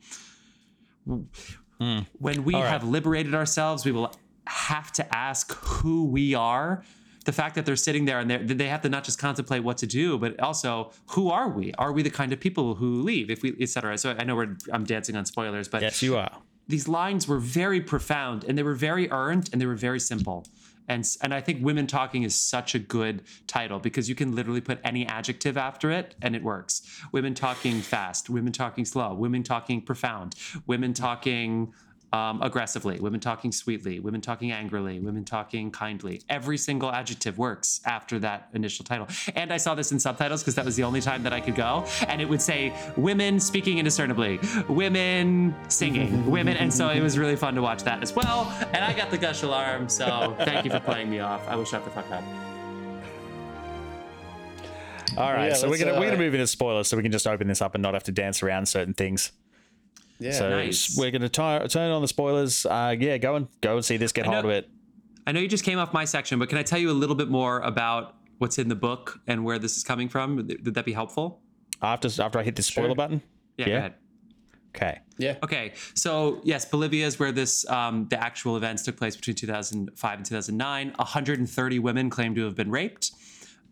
hmm. when we All right. have liberated ourselves, we will have to ask who we are. The fact that they're sitting there and they have to not just contemplate what to do, but also who are we? Are we the kind of people who leave? If we, etc. So I know we're I'm dancing on spoilers, but Yes, you are. these lines were very profound and they were very earned and they were very simple. And, and I think women talking is such a good title because you can literally put any adjective after it and it works. Women talking fast, women talking slow, women talking profound, women talking um, aggressively, women talking sweetly, women talking angrily, women talking kindly. Every single adjective works after that initial title. And I saw this in subtitles because that was the only time that I could go. And it would say women speaking indiscernibly, women singing, women. And so it was really fun to watch that as well. And I got the gush alarm. So thank you for playing me off. I will shut the fuck up. All right, Yeah, so we're gonna we're uh, gonna move into spoilers, so we can just open this up and not have to dance around certain things. Yeah. So Nice. we're gonna turn on the spoilers. Uh, yeah, go and go and see this. Get I know- hold of it. I know you just came off my section, but can I tell you a little bit more about what's in the book and where this is coming from? Would would that be helpful? After after I hit the spoiler Sure. button. Yeah, Yeah. go ahead. Okay. yeah. Okay, so yes, Bolivia is where this um, the actual events took place between 2005 and 2009. 130 women claim to have been raped,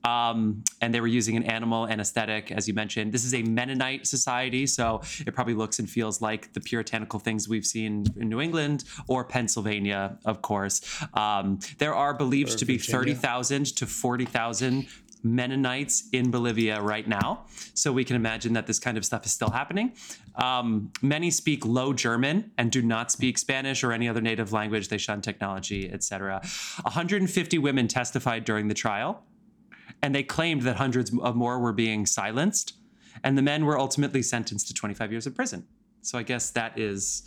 um, and they were using an animal anesthetic, as you mentioned. This is a Mennonite society, so it probably looks and feels like the puritanical things we've seen in New England or Pennsylvania, of course. Um, there are believed to be 30,000 to 40,000 Mennonites in Bolivia right now. So we can imagine that this kind of stuff is still happening. Um, many speak Low German and do not speak Spanish or any other native language. They shun technology, etc. 150 women testified during the trial, and they claimed that hundreds of more were being silenced, and the men were ultimately sentenced to 25 years in prison. So I guess that is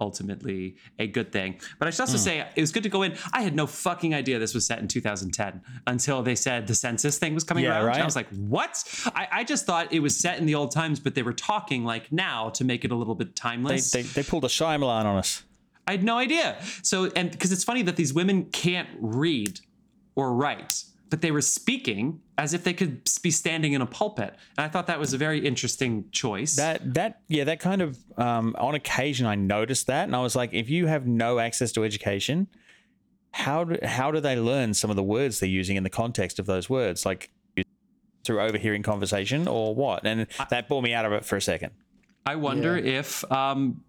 ultimately a good thing. But I should also Hmm. say it was good to go in. I had no fucking idea this was set in 2010 until they said the census thing was coming Yeah, around. right? I was like, what? I, I just thought it was set in the old times, but they were talking like now to make it a little bit They, timeless. they, they pulled a Shyamalan on us. I had no idea. So, and because it's funny that these women can't read or write, but they were speaking as if they could be standing in a pulpit. And I thought that was a very interesting choice. That that yeah, that kind of um, on occasion I noticed that, and I was like, if you have no access to education, how do how do they learn some of the words they're using in the context of those words, like through overhearing conversation or what? And that brought me out of it for a second. I wonder Yeah. if um,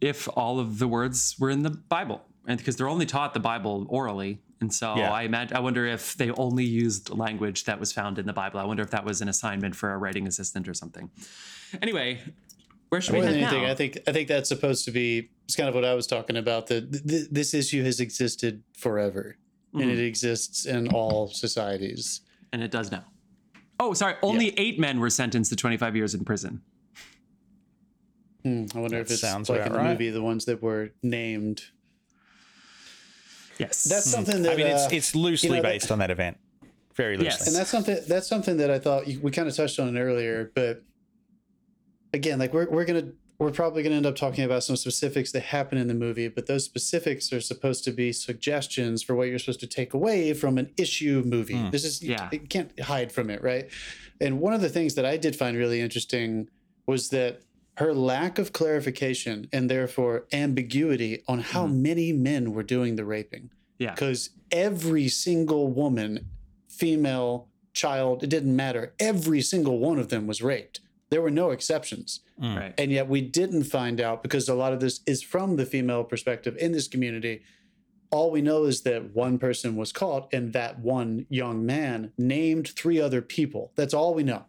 if all of the words were in the Bible, and because they're only taught the Bible orally, and so Yeah. I imagine I wonder if they only used language that was found in the Bible. I wonder if that was an assignment for a writing assistant or something. Anyway, where should we More than head anything, now? I think I think that's supposed to be. It's kind of what I was talking about. That th- th- this issue has existed forever, and Mm-hmm. it exists in all societies. and it does now. Oh, sorry. Only eight men were sentenced to 25 years in prison. Hmm, I wonder if That it's sounds like in the right. movie, the ones that were named. Yes. That's something that I mean, it's uh, it's loosely you know, that- based on that event, very loosely. Yes. and that's something that's something that I thought we kind of touched on it earlier, but again, like we're we're gonna we're probably gonna end up talking about some specifics that happen in the movie, but those specifics are supposed to be suggestions for what you're supposed to take away from an issue movie. This is you, Yeah. you can't hide from it, right? And one of the things that I did find really interesting was that her lack of clarification and therefore ambiguity on how mm-hmm. many men were doing the raping yeah. because every single woman, female, child, it didn't matter. Every single one of them was raped. There were no exceptions. Mm. Right. And yet we didn't find out because a lot of this is from the female perspective in this community. All we know is that one person was caught and that one young man named three other people. That's all we know.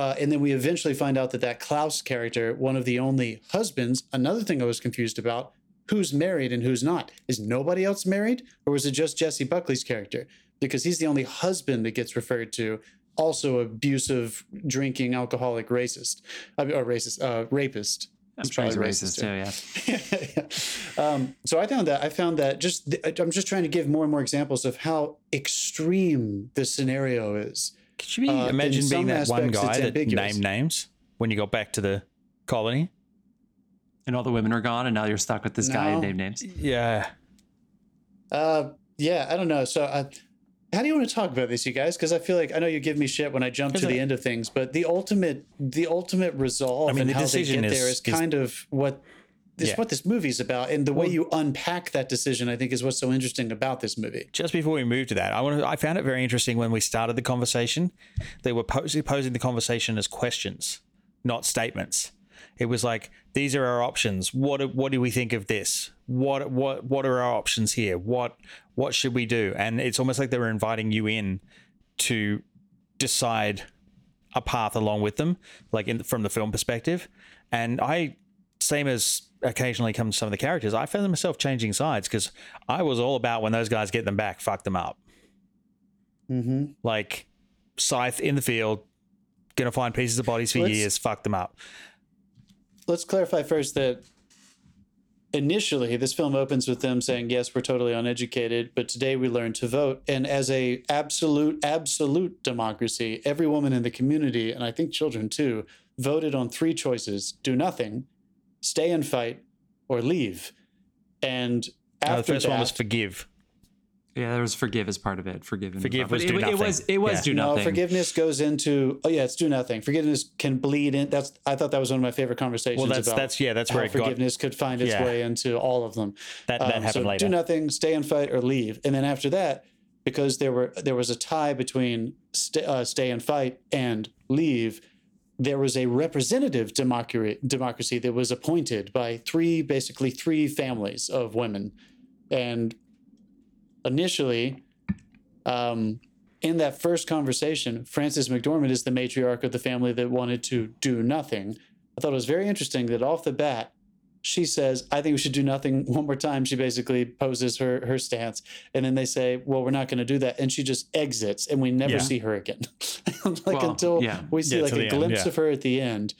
Uh, and then we eventually find out that that Klaus character, one of the only husbands, another thing I was confused about, who's married and who's not. Is nobody else married? Or was it just Jessie Buckley's character? Because he's the only husband that gets referred to, also abusive, drinking, alcoholic, racist, mean, or racist, uh, rapist. I'm he's probably racist too. Yeah. um, so I found that I found that just I'm just trying to give more and more examples of how extreme this scenario is. Could you be, Uh, imagine being that one guy that ambiguous. named names when you got back to the colony? And all the women are gone, and now you're stuck with this guy who named names. Yeah. Uh, yeah, I don't know. So, uh, how do you want to talk about this, you guys? Because I feel like I know you give me shit when I jump to the end of things, but the ultimate, the ultimate resolve I mean, and the how they decision get there is- is kind of what. Is Yeah. what this movie's about, and the way you unpack that decision, I think, is what's so interesting about this movie. Just before we move to that, I want to, I found it very interesting when we started the conversation. They were posing, posing the conversation as questions, not statements. It was like these are our options. What do- what do we think of this? What what what are our options here? What what should we do? And it's almost like they were inviting you in to decide a path along with them, like in, from the film perspective. And I, same as occasionally comes some of the characters, I found myself changing sides because I was all about when those guys get them back, fuck them up. Mm-hmm. Like scythe in the field, gonna find pieces of bodies for Let's- years, fuck them up. let's clarify first that initially this film opens with them saying yes we're totally uneducated but today we learn to vote and as a absolute absolute democracy every woman in the community and i think children too voted on three choices do nothing stay and fight or leave and No, the after first that, one was forgive. Yeah, there was forgive as part of it. Forgive and Forgive was But do it, it nothing. was it was Yeah. do no, forgiveness goes into oh yeah, it's do nothing. Forgiveness can bleed in. That's I thought that was one of my favorite conversations Well, that's about that's yeah, that's how where it got forgiveness could find its Yeah. way into all of them. that. That Um, happened so later. Do nothing, stay and fight, or leave. And then after that, because there were there was a tie between st- uh, stay and fight and leave, there was a representative democracy that was appointed by three basically three families of women, and initially, um, in that first conversation, Frances McDormand is the matriarch of the family that wanted to do nothing. I thought it was very interesting that off the bat, she says, I think we should do nothing one more time. She basically poses her her stance. And then they say, Well, we're not going to do that. And she just exits and we never Yeah. see her again. like Well, until yeah. we see Yeah, like a the end, glimpse yeah. of her at the end.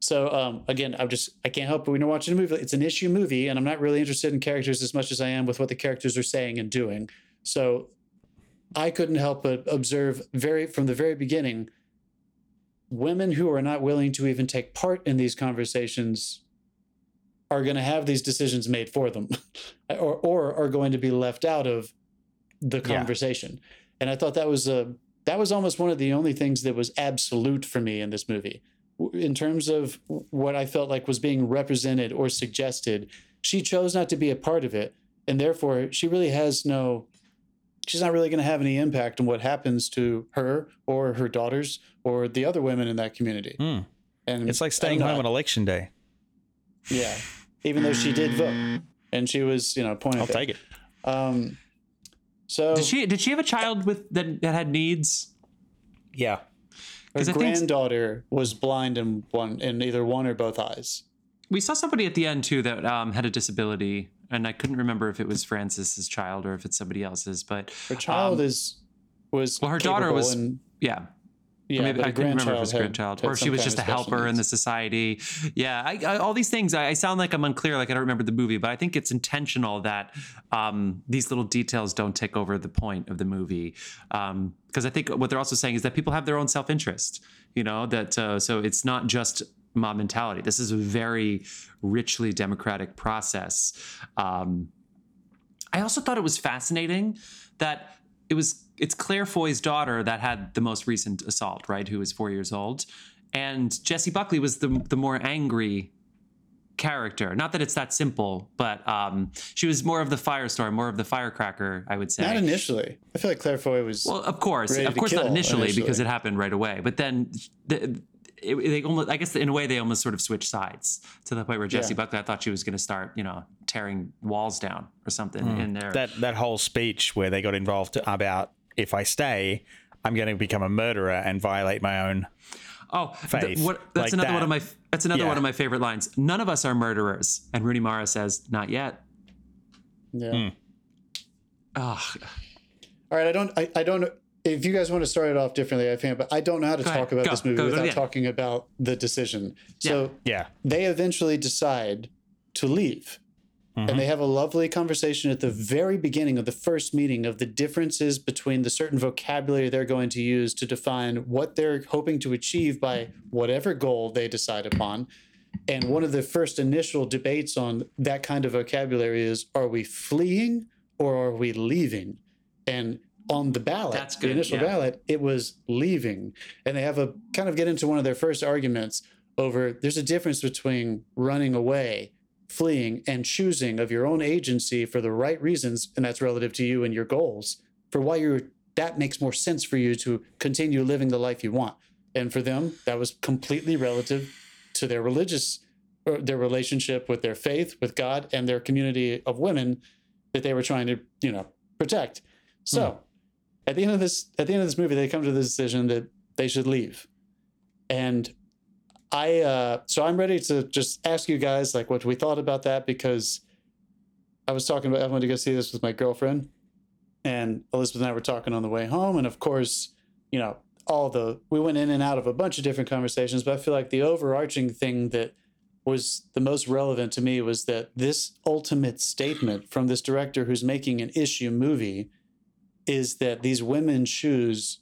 So um, again, I'm just I can't help but when you're watching a movie, it's an issue movie, and I'm not really interested in characters as much as I am with what the characters are saying and doing. So I couldn't help but observe very from the very beginning women who are not willing to even take part in these conversations are going to have these decisions made for them or, or are going to be left out of the Yeah. conversation and i thought that was a that was almost one of the only things that was absolute for me in this movie in terms of what i felt like was being represented or suggested she chose not to be a part of it and therefore she really has no she's not really going to have any impact on what happens to her or her daughters or the other women in that community Hmm. and It's like staying home on election day. yeah even though she did vote and she was you know pointed I'll there. take it. um so Did she did she have a child with that that had needs? Yeah. her I think- granddaughter was blind in one in either one or both eyes We saw somebody at the end too that um, had a disability, and I couldn't remember if it was Frances's child or if it's somebody else's. But her child Um, is was well, her daughter was- and, yeah, yeah maybe I couldn't remember if it was had- grandchild, had or she was just a helper in the society. Yeah, I, I, all these things. I, I sound like I'm unclear, like I don't remember the movie, but I think it's intentional that um, these little details don't take over the point of the movie. Because I think what they're also saying is that people have their own self interest. You know that uh, so it's not just mob mentality. This is a very richly democratic process. Um, I also thought it was fascinating that it was it's Claire Foy's daughter that had the most recent assault, right? Who was four years old, and Jessie Buckley was the the more angry character. Not that it's that simple, but um, she was more of the firestorm, more of the firecracker, I would say. not initially i feel like claire foy was Well, of course, of course, not kill initially, because it happened right away. But then the, it, they almost, I guess, in a way, they almost sort of switched sides to the point where Jessie Yeah. Buckley, I thought she was going to start, you know, tearing walls down or something mm. in there. That that whole speech where they got involved about if I stay, I'm going to become a murderer and violate my own. Oh, th- faith what, that's like another one of my that's another Yeah. one of my favorite lines. None of us are murderers, and Rooney Mara says, "Not yet." yeah. Oh, all right i don't I, I don't if you guys want to start it off differently i think but i don't know how to Go ahead. talk about Go. this movie Go. Go without the talking about the decision so Yeah. they eventually decide to leave. Mhm. And they have a lovely conversation at the very beginning of the first meeting of the differences between the certain vocabulary they're going to use to define what they're hoping to achieve by whatever goal they decide upon. And one of the first initial debates on that kind of vocabulary is are we fleeing or are we leaving? And on the ballot, That's the initial yeah. ballot, it was leaving. And they have a kind of get into one of their first arguments over there's a difference between running away, fleeing, and choosing of your own agency for the right reasons, and that's relative to you and your goals, for why you're that makes more sense for you to continue living the life you want. And for them, that was completely relative to their religious or their relationship with their faith, with God, and their community of women that they were trying to, you know, protect. So hmm. At the end of this at the end of this movie, they come to the decision that they should leave. And I uh so I'm ready to just ask you guys like what we thought about that because I was talking about I wanted to go see this with my girlfriend and Elizabeth and I were talking on the way home and of course, you know, all the we went in and out of a bunch of different conversations, but I feel like the overarching thing that was the most relevant to me was that this ultimate statement from this director who's making an issue movie is that these women choose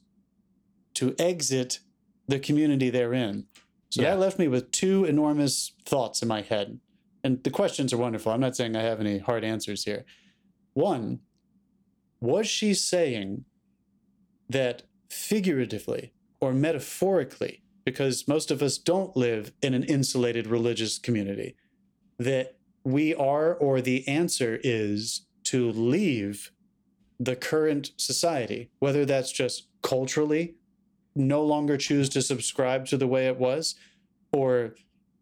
to exit the community they're in. So Yeah. that left me with two enormous thoughts in my head. And the questions are wonderful. I'm not saying I have any hard answers here. One, was she saying that figuratively or metaphorically, because most of us don't live in an insulated religious community, that we are or the answer is to leave the current society, whether that's just culturally, no longer choose to subscribe to the way it was, or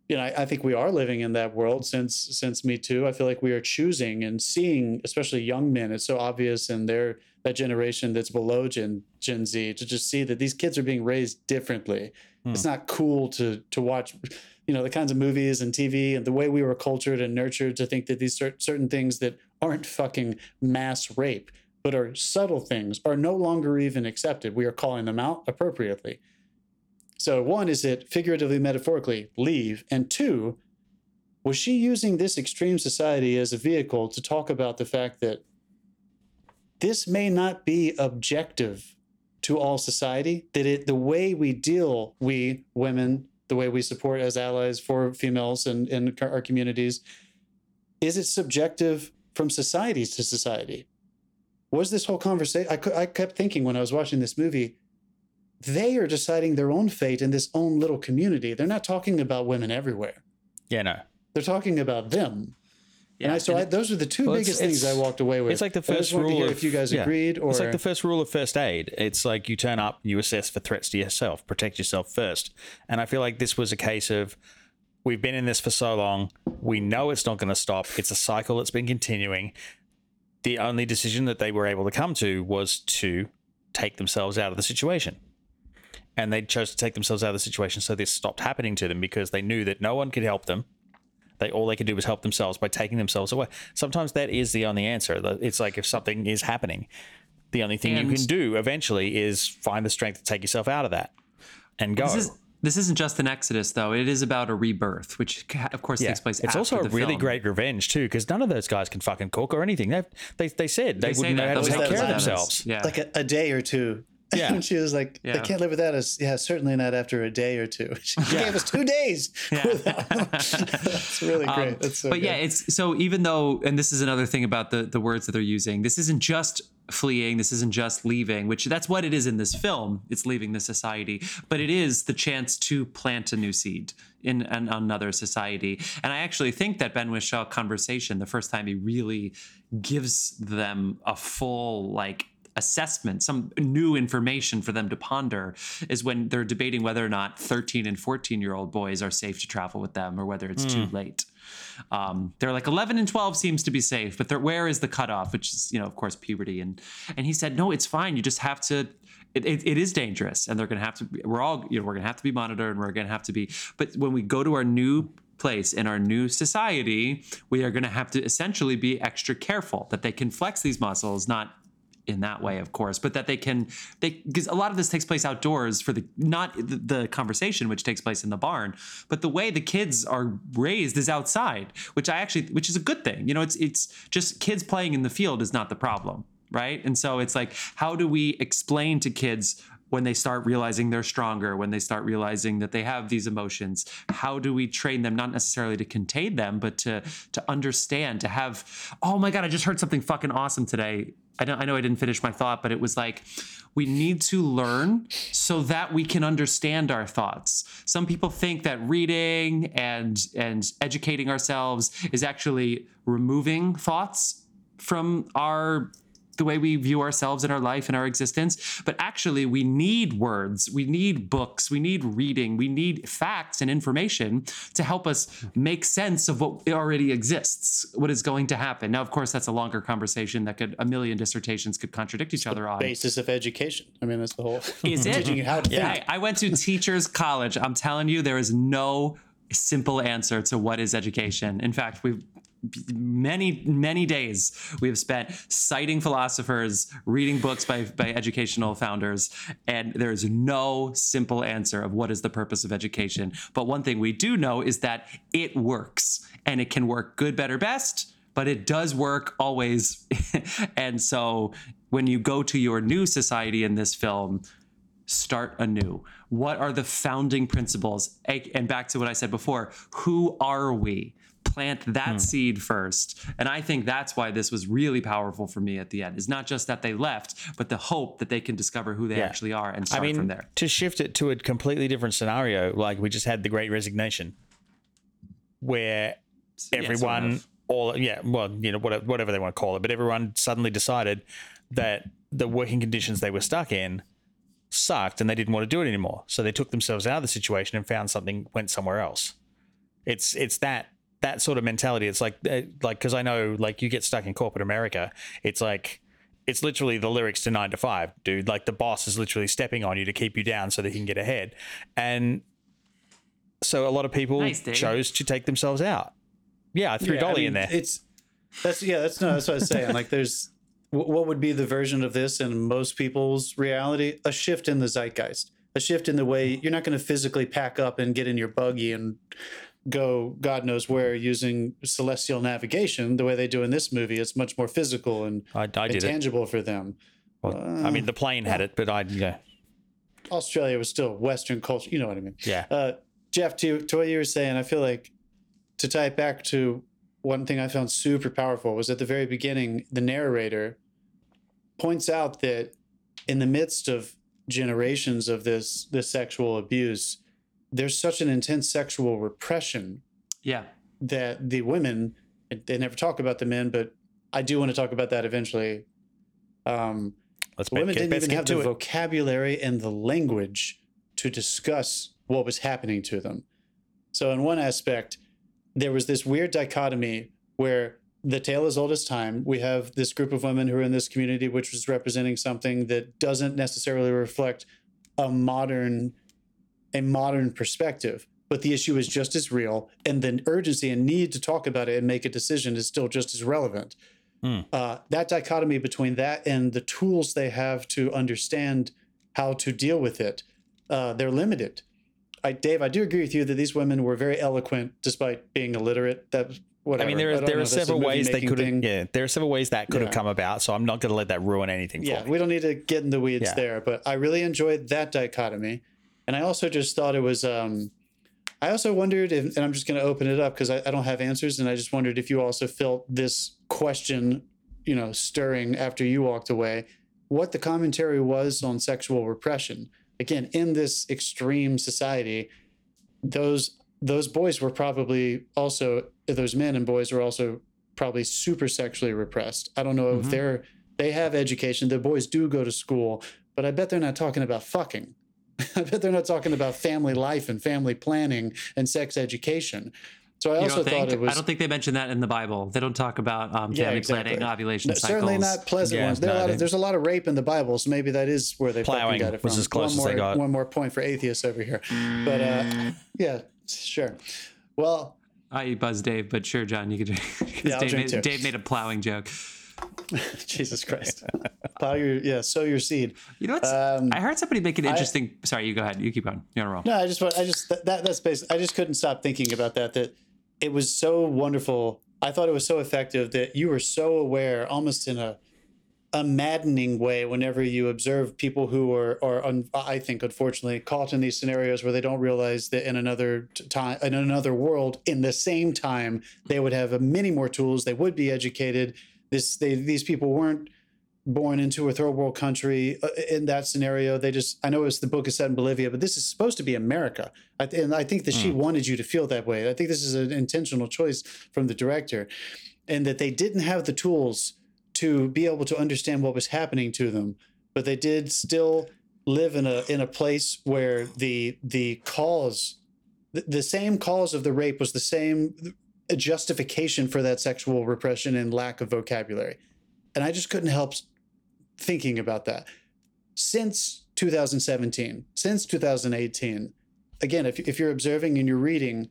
you know, I, I think we are living in that world since since Me Too. I feel like we are choosing and seeing, especially young men. It's so obvious in their that generation that's below Gen Gen Z to just see that these kids are being raised differently. Hmm. It's not cool to to watch, you know, the kinds of movies and TV and the way we were cultured and nurtured to think that these cer- certain things that aren't fucking mass rape but are subtle things are no longer even accepted. We are calling them out appropriately. So, one, is it figuratively, metaphorically leave? And two, was she using this extreme society as a vehicle to talk about the fact that this may not be objective to all society? That it, the way we deal, we women, the way we support as allies for females and in our communities, is it subjective from society to society? Was this whole conversation? I, I kept thinking when I was watching this movie, they are deciding their own fate in this own little community. They're not talking about women everywhere. Yeah, no. They're talking about them. and Yeah, I, so and I, those are the two Well, it's- biggest things I walked away with. It's like the first rule of if you guys yeah. agreed or It's like the first rule of first aid. It's like you turn up, you assess for threats to yourself, protect yourself first. And I feel like this was a case of we've been in this for so long, we know it's not going to stop. It's a cycle that's been continuing. The only decision that they were able to come to was to take themselves out of the situation. And they chose to take themselves out of the situation so this stopped happening to them because they knew that no one could help them they all they could do was help themselves by taking themselves away. Sometimes that is the only answer. It's like if something is happening, the only thing you can do eventually is find the strength to take yourself out of that and go. This, is, this isn't just an exodus, though. It is about a rebirth, which, of course, yeah. takes place. It's after also a the really film. great revenge too, because none of those guys can fucking cook or anything. They they they said they, They wouldn't know how to take care of themselves. Yeah. like a, a day or two. Yeah. and she was like, Yeah. "They can't live without us." Yeah, certainly not after a day or two. She gave us two days. them. That's really great. Um, That's so but yeah, it's so even though, and this is another thing about the the words that they're using. This isn't just fleeing. This isn't just leaving, which that's what it is in this film. It's leaving the society, but it is the chance to plant a new seed in an, another society. And I actually think that Ben Whishaw conversation, the first time he really gives them a full like assessment, some new information for them to ponder is when they're debating whether or not 13 and 14 year old boys are safe to travel with them or whether it's too late. Um, they're like 11 and 12 seems to be safe, but where is the cutoff? Which is, you know, of course, puberty. And and he said, no, it's fine. You just have to. It, it, it is dangerous, and they're going to have to. We're all, you know, we're going to have to be monitored, and we're going to have to be. But when we go to our new place in our new society, we are going to have to essentially be extra careful that they can flex these muscles, not in that way, of course, but that they can they because a lot of this takes place outdoors for the not the, the conversation which takes place in the barn, but the way the kids are raised is outside, which I actually which is a good thing. You know, it's it's just kids playing in the field is not the problem, right? And so it's like how do we explain to kids when they start realizing they're stronger, when they start realizing that they have these emotions, how do we train them not necessarily to contain them, but to to understand, to have, oh my god, I just heard something fucking awesome today. I I know I didn't finish my thought, but it was like we need to learn so that we can understand our thoughts. Some people think that reading and and educating ourselves is actually removing thoughts from our the way we view ourselves in our life and our existence. But actually, we need words, we need books, we need reading, we need facts and information to help us make sense of what already exists, what is going to happen. Now, of course, that's a longer conversation that could a million dissertations could contradict each other on. Basis of education. I mean, that's the whole. Is it? Teaching you how to think. I, I went to teachers college. I'm telling you, there is no simple answer to what is education. In fact, we've many many days we have spent citing philosophers reading books by, by educational founders and there is no simple answer of what is the purpose of education but one thing we do know is that it works and it can work good better best but it does work always and so when you go to your new society in this film start anew? What are the founding principles? And back to what I said before who are we? Plant that hmm. seed first. And I think that's why this was really powerful for me at the end. Is not just that they left, but the hope that they can discover who they Yeah. actually are and I start mean, from there. to shift it to a completely different scenario, like we just had the Great Resignation, where Yeah, sort everyone, of. all yeah, well, you know, whatever, whatever they want to call it, but everyone suddenly decided that the working conditions they were stuck in sucked, and they didn't want to do it anymore. So they took themselves out of the situation and found something, went somewhere else. It's it's that that sort of mentality. It's like uh, like because I know like you get stuck in corporate America, it's like it's literally the lyrics to nine to five, dude. Like the boss is literally stepping on you to keep you down so that he can get ahead. And so a lot of people Nice, chose to take themselves out. Yeah, I threw Yeah, I Dolly mean, in there. It's that's yeah, that's no, that's what I was saying. Like, there's what would be the version of this in most people's reality? A shift in the zeitgeist, a shift in the way you're not going to physically pack up and get in your buggy and go God knows where using celestial navigation the way they do in this movie. It's much more physical and, I, I and did it. tangible for them. Well, I mean, the plane had it, but I, yeah, Australia was still Western culture. You know what I mean? yeah. Uh, Jeff, to, to what you were saying, I feel like to tie it back to one thing I found super powerful was at the very beginning, the narrator points out that in the midst of generations of this this sexual abuse, there's such an intense sexual repression Yeah. that the women they never talk about the men, but I do want to talk about that eventually. Um, Let's women get, didn't even have the it. vocabulary and the language to discuss what was happening to them. So, in one aspect, there was this weird dichotomy where the tale is old as time. We have this group of women who are in this community, which was representing something that doesn't necessarily reflect a modern, a modern perspective. But the issue is just as real, and the urgency and need to talk about it and make a decision is still just as relevant uh, that dichotomy between that and the tools they have to understand how to deal with it, uh, they're limited. I, Dave, I do agree with you that these women were very eloquent despite being illiterate. That what I mean, there are there know are if that's a several ways they could have. Yeah, there are several ways that could have Yeah. come about. So I'm not going to let that ruin anything. Yeah, for me. we don't need to get in the weeds Yeah. there, but I really enjoyed that dichotomy, and I also just thought it was. Um, I also wondered, if, and I'm just going to open it up because I, I don't have answers, and I just wondered if you also felt this question, you know, stirring after you walked away, what the commentary was on sexual repression. Again, in this extreme society, those those boys were probably also those men and boys were also probably super sexually repressed. I don't know if Mhm. they're they have education. The boys do go to school, but I bet they're not talking about fucking. I bet they're not talking about family life and family planning and sex education. So I You also don't thought think? it was I don't think they mention that in the Bible. They don't talk about um, Yeah, family exactly. planning, ovulation No, cycles. certainly not pleasant Yeah, ones. There are a lot of, there's a lot of rape in the Bible, so maybe that is where they fucking Plowing got it from. was as close one as more, they got. One more point for atheists over here, but uh, yeah, sure. Well, I buzz Dave, but sure, John, you could drink. 'cause Yeah, Dave, drink made, too. Dave made a plowing joke. Jesus Christ, plow your yeah, sow your seed. You know what's? Um, I heard somebody make an interesting. sorry, you go ahead. You keep going. You're on a roll. No, I just I just that, that that's basically I just couldn't stop thinking about that that it was so wonderful. I thought it was so effective that you were so aware almost in a a maddening way whenever you observe people who are are un, I think unfortunately caught in these scenarios where they don't realize that in another time in another world in the same time they would have many more tools they would be educated this they these people weren't born into a third world country uh, in that scenario. They just, I know it's the book is set in Bolivia, but this is supposed to be America. And I think that she wanted you to feel that way. I think this is an intentional choice from the director and that they didn't have the tools to be able to understand what was happening to them, but they did still live in a in a place where the the cause the, the same cause of the rape was the same justification for that sexual repression and lack of vocabulary. And I just couldn't help thinking about that. Since 2017, since 2018, again, if, if you're observing and you're reading,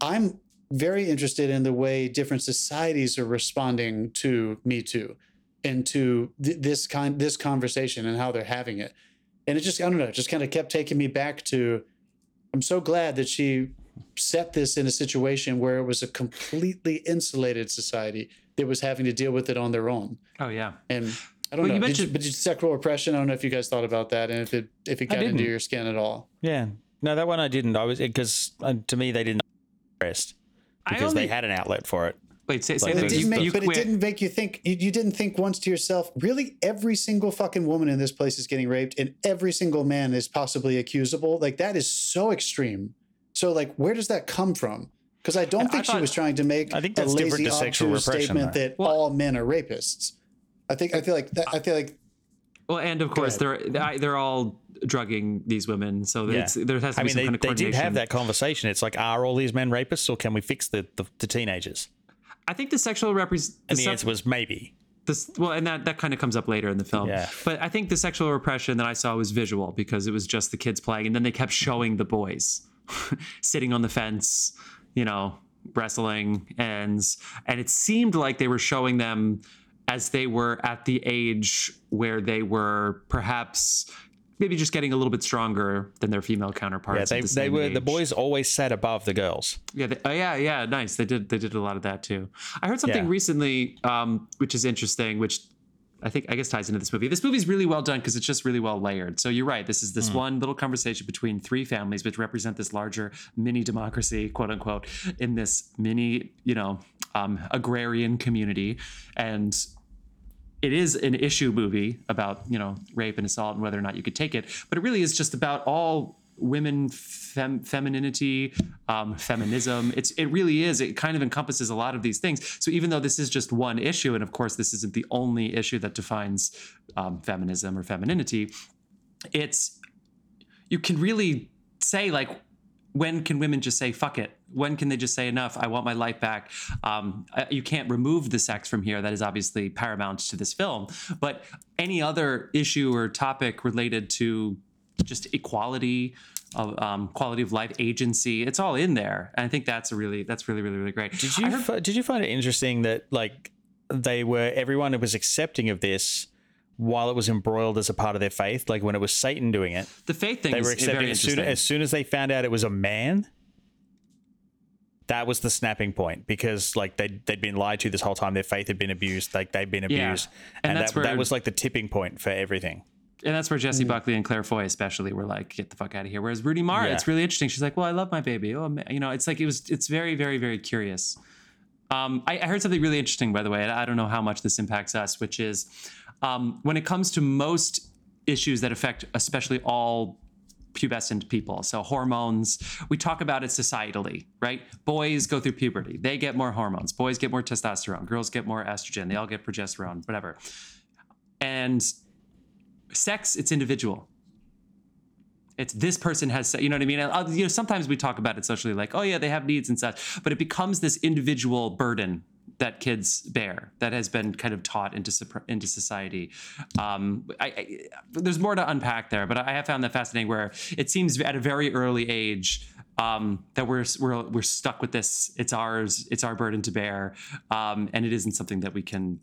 I'm very interested in the way different societies are responding to Me Too and to th- this kind this conversation and how they're having it. And it just I don't know, it just kind of kept taking me back to I'm so glad that she set this in a situation where it was a completely insulated society that was having to deal with it on their own. Oh yeah. And I don't Well, know. you Did mentioned- but did sexual repression. I don't know if you guys thought about that and if it if it got into your skin at all. Yeah. No, that one I didn't. I was because uh, to me they didn't rest because only- they had an outlet for it. Wait, say, say Like, But that it you- didn't make, you but it didn't make you think. You, you didn't think once to yourself, really, every single fucking woman in this place is getting raped, and every single man is possibly accusable. Like that is so extreme. So, like, where does that come from? Because I don't I think she was trying to make I think a that's different lazy, to sexual obtuse statement though. that Well- all men are rapists. I think I feel like that. I feel like Well, and of course they're they're all drugging these women, so Yeah. it's, there has to I be mean, some they, kind of coordination. they did have that conversation. It's like, are all these men rapists, or can we fix the the, the teenagers? I think the sexual represent And the answer was maybe. this well and that that kind of comes up later in the film Yeah. but i think the sexual repression that i saw was visual because it was just the kids playing and then they kept showing the boys sitting on the fence you know wrestling and and it seemed like they were showing them as they were at the age where they were perhaps maybe just getting a little bit stronger than their female counterparts Yeah, they the they were the boys always sat above the girls. Yeah, they, oh yeah, yeah, nice. They did they did a lot of that too. I heard something Yeah. recently, um, which is interesting, which I think I guess ties into this movie. This movie's really well done because it's just really well layered. So you're right. This is this Hmm. one little conversation between three families, which represent this larger mini democracy, quote unquote, in this mini, you know, um, agrarian community, and it is an issue movie about you know rape and assault and whether or not you could take it but it really is just about all women fem- femininity um, feminism. It's it really is. It kind of encompasses a lot of these things. So even though this is just one issue and of course this isn't the only issue that defines um, feminism or femininity it's you can really say like when can women just say fuck it. When can they just say enough. I want my life back. Um, you can't remove the sex from here. That is obviously paramount to this film. But any other issue or topic related to just equality of um, quality of life agency it's all in there and i think that's a really that's really really really great Did you fi- did you find it interesting that like they were everyone was accepting of this while it was embroiled as a part of their faith? Like when it was Satan doing it, the faith thing they were accepting as soon as soon as they found out it was a man. That was the snapping point because like they they'd been lied to this whole time. Their faith had been abused. Like they'd been Yeah. abused, And and, that's that, that was like the tipping point for everything. And that's where Jessie Buckley and Claire Foy especially were like, get the fuck out of here. Whereas Rooney Mara, Yeah. it's really interesting. She's like, well, I love my baby. Oh, you know, it's like it was. It's very, very, very curious. Um, I, I heard something really interesting, by the way, I don't know how much this impacts us, which is um, when it comes to most issues that affect, especially all pubescent people. So hormones, we talk about it societally, right? Boys go through puberty. They get more hormones. Boys get more testosterone. Girls get more estrogen. They all get progesterone, whatever. And sex, it's individual. It's this person has, you know what I mean? Uh, You know, sometimes we talk about it socially, like, oh yeah, they have needs and such, but it becomes this individual burden that kids bear that has been kind of taught into into society. Um, I, I, there's more to unpack there, but I have found that fascinating. Where it seems at a very early age um, that we're we're we're stuck with this. It's ours. It's our burden to bear, um, and it isn't something that we can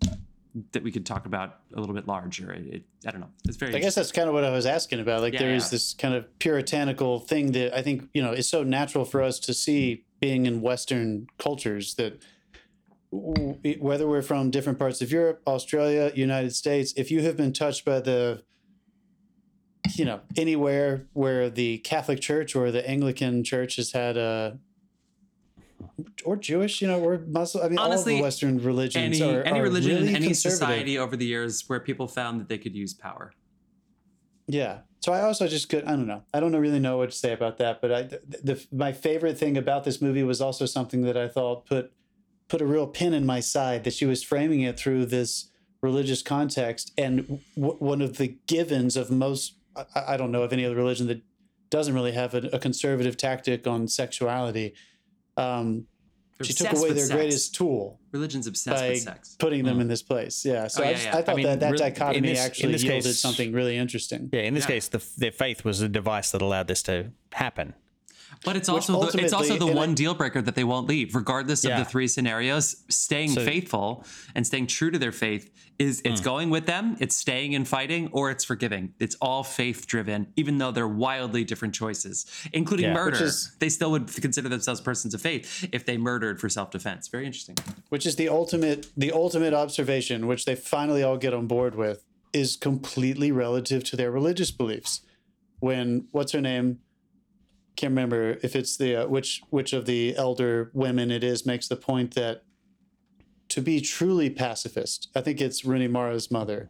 that we could talk about a little bit larger. It, it, I don't know. It's very. I guess that's kind of what I was asking about. Like Yeah, there is yeah. this kind of puritanical thing that I think you know is so natural for us to see being in Western cultures that w- whether we're from different parts of Europe, Australia, United States, if you have been touched by the you know anywhere where the Catholic Church or the Anglican Church has had a or Jewish, you know, or Muslim. I mean, all of Honestly, the Western religions any are, any religion really in any society over the years where people found that they could use power. Yeah. So I also just could I don't know. I don't really know what to say about that, but I the, the my favorite thing about this movie was also something that I thought put put a real pin in my side that she was framing it through this religious context and w- one of the givens of most I, I don't know of any other religion that doesn't really have a, a conservative tactic on sexuality um, she took away their sex. greatest tool Religion's obsessed by with sex. putting them in this place yeah so Oh, I, just, yeah. I thought I mean, that that re- dichotomy this- actually yielded case- something really interesting Yeah, in this Yeah. case, the, their faith was the device that allowed this to happen. But it's also the, it's also the I- one deal breaker that they won't leave, regardless Yeah. of the three scenarios. Staying So- faithful and staying true to their faith is it's mm. going with them, it's staying and fighting, or it's forgiving. It's all faith driven, even though they're wildly different choices, including Yeah. murder. is- they still would consider themselves persons of faith if they murdered for self defense. Very interesting. which is the ultimate the ultimate observation which they finally all get on board with is completely relative to their religious beliefs when what's her name can't remember if it's the uh, which which of the elder women it is makes the point that to be truly pacifist i think it's Rooney Mara's mother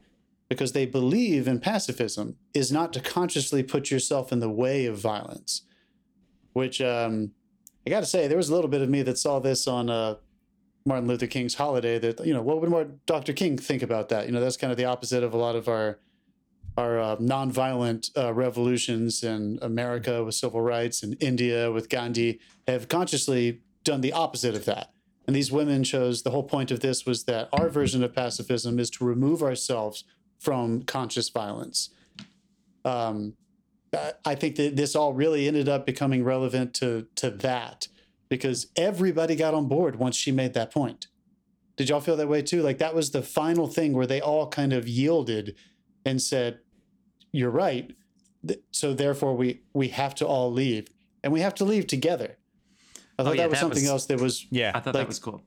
because they believe in pacifism is not to consciously put yourself in the way of violence which um I got to say, there was a little bit of me that saw this on uh, Martin Luther King's holiday. That you know, what would Dr. King think about that? You know, that's kind of the opposite of a lot of our our uh, nonviolent uh, revolutions in America with civil rights and India with Gandhi have consciously done the opposite of that. And these women chose the whole point of this was that our version of pacifism is to remove ourselves from conscious violence. Um, I- think that this all really ended up becoming relevant to to that because everybody got on board once she made that point. Did y'all feel that way too? Like that was the final thing where they all kind of yielded and said, "You're right." So therefore, we we have to all leave, and we have to leave together. I thought yeah, that was that something was- else that was Yeah. I thought Like- that was cool.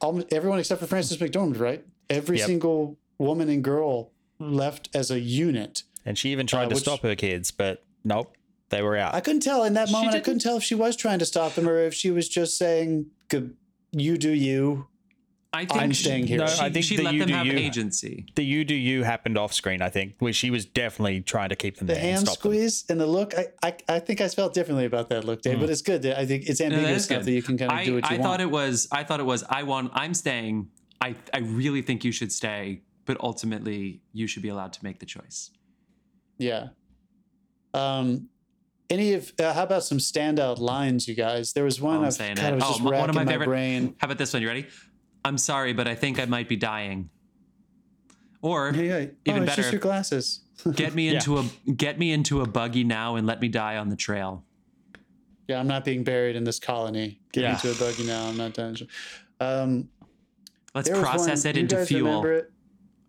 all, everyone except for Frances McDormand, right? Every Yep. single woman and girl left as a unit. And she even tried Uh, to which- stop her kids, but nope, they were out. I couldn't tell in that moment. I couldn't tell if she was trying to stop them or if she was just saying, "Good, "You do you." I think I'm staying here. No, She, I think she the let you them do have you- agency. the you do you happened off screen, I think, where she was definitely trying to keep them The there and hand stop them. squeeze and the look. I, I, I think I felt differently about that look, Dave. But it's good. I think it's No, that ambiguous is enough that you can kind of I, do what you I want. thought it was. I thought it was. I want. I'm staying. I. I really think you should stay, but ultimately, you should be allowed to make the choice. Yeah. Um, any of uh, how about some standout lines, you guys? There was one Oh, I'm I've kind it. of Oh, just m- one of racking my my favorite- brain. How about this one? You ready? I'm sorry, but I think I might be dying. Or Yeah, yeah. Even oh, it's better. just your glasses. get me Yeah. into a get me into a buggy now and let me die on the trail. Yeah, I'm not being buried in this colony. Get Yeah. me to a buggy now. I'm not done. Um, Let's process one- it into fuel. it?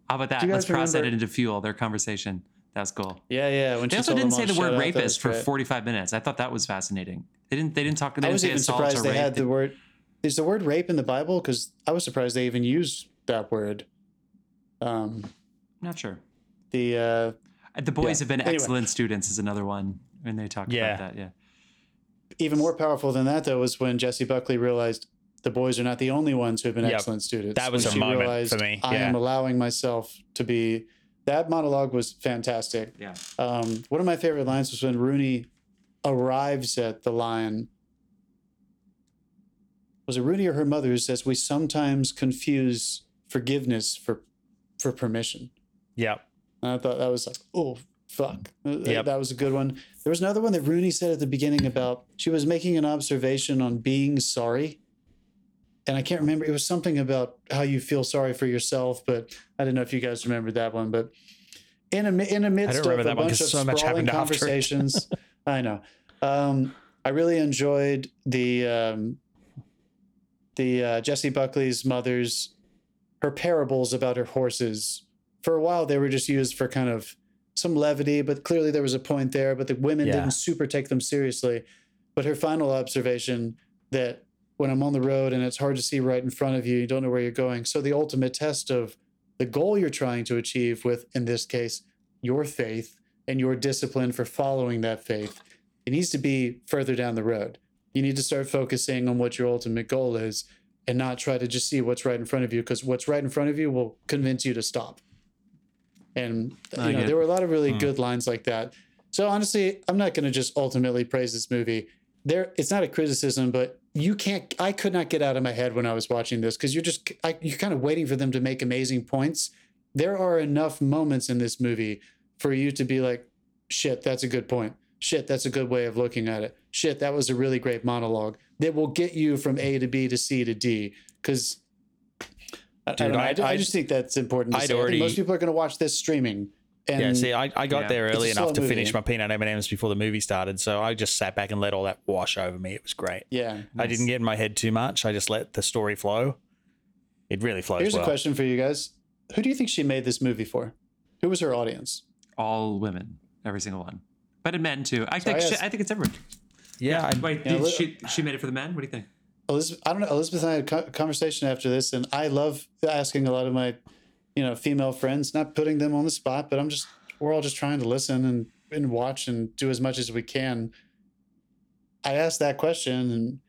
How about that? Let's guys process it into fuel. Their conversation. That was cool. Yeah, yeah. When They also didn't say the word shut up, that rapist for 45 minutes. I thought that was fascinating. They didn't. They didn't talk. They I didn't was say even assault surprised or they rape. had the word. Is the word rape in the Bible? Because I was surprised they even used that word. Um, Not sure. the uh, Uh, The boys Yeah. have been Anyway. excellent students is another one, and they talked Yeah. about that. Yeah. even more powerful than that, though, was when Jessie Buckley realized the boys are not the only ones who have been Yep. excellent students. That was When a she moment realized, for me, Yeah. I am allowing myself to be. That monologue was fantastic. Yeah. Um, one of my favorite lines was when Rooney arrives at the line. Was it Rooney or her mother who says we sometimes confuse forgiveness for for permission? Yep. And I thought that was like, oh fuck, Uh, Yep. that was a good one. There was another one that Rooney said at the beginning about she was making an observation on being sorry, and I can't remember. It was something about how you feel sorry for yourself, but I don't know if you guys remember that one. But in a in a midst of a that one of so much sprawling conversations, I know. Um, I really enjoyed the um, the uh, Jessie Buckley's mother's her parables about her horses. For a while, they were just used for kind of some levity, but clearly there was a point there. But the women Yeah. didn't super take them seriously. But her final observation that when I'm on the road and it's hard to see right in front of you, you don't know where you're going. So the ultimate test of the goal you're trying to achieve with, in this case, your faith and your discipline for following that faith, it needs to be further down the road. You need to start focusing on what your ultimate goal is and not try to just see what's right in front of you because what's right in front of you will convince you to stop. And I you know, there were a lot of really Hmm. good lines like that. So honestly, I'm not going to just ultimately praise this movie. There, it's not a criticism, but you can't. I could not get out of my head when I was watching this because you're just I, you're kind of waiting for them to make amazing points, there are enough moments in this movie for you to be like, shit, that's a good point. Shit, that's a good way of looking at it. Shit, that was a really great monologue that will get you from A to B to C to D. Because I, I, Dude, don't I, I- I I- just think that's important to I'd say. I think already- most people are going to watch this streaming. And yeah, see, I, I got Yeah. there early enough to movie. finish my peanut M and M's before the movie started, so I just sat back and let all that wash over me. It was great. yeah. I didn't get in my head too much. I just let the story flow. It really flows Here's well. a question for you guys: Who do you think she made this movie for? Who was her audience? All women, every single one, but in men too. I think I she, I think it's everyone. Yeah, I, Wait, Yeah, did li- she she made it for the men? What do you think? Elizabeth, I don't know. Elizabeth and I had a conversation after this, and I love asking a lot of my, you know, female friends, not putting them on the spot, but I'm just, we're all just trying to listen and, and watch and do as much as we can. I asked that question, and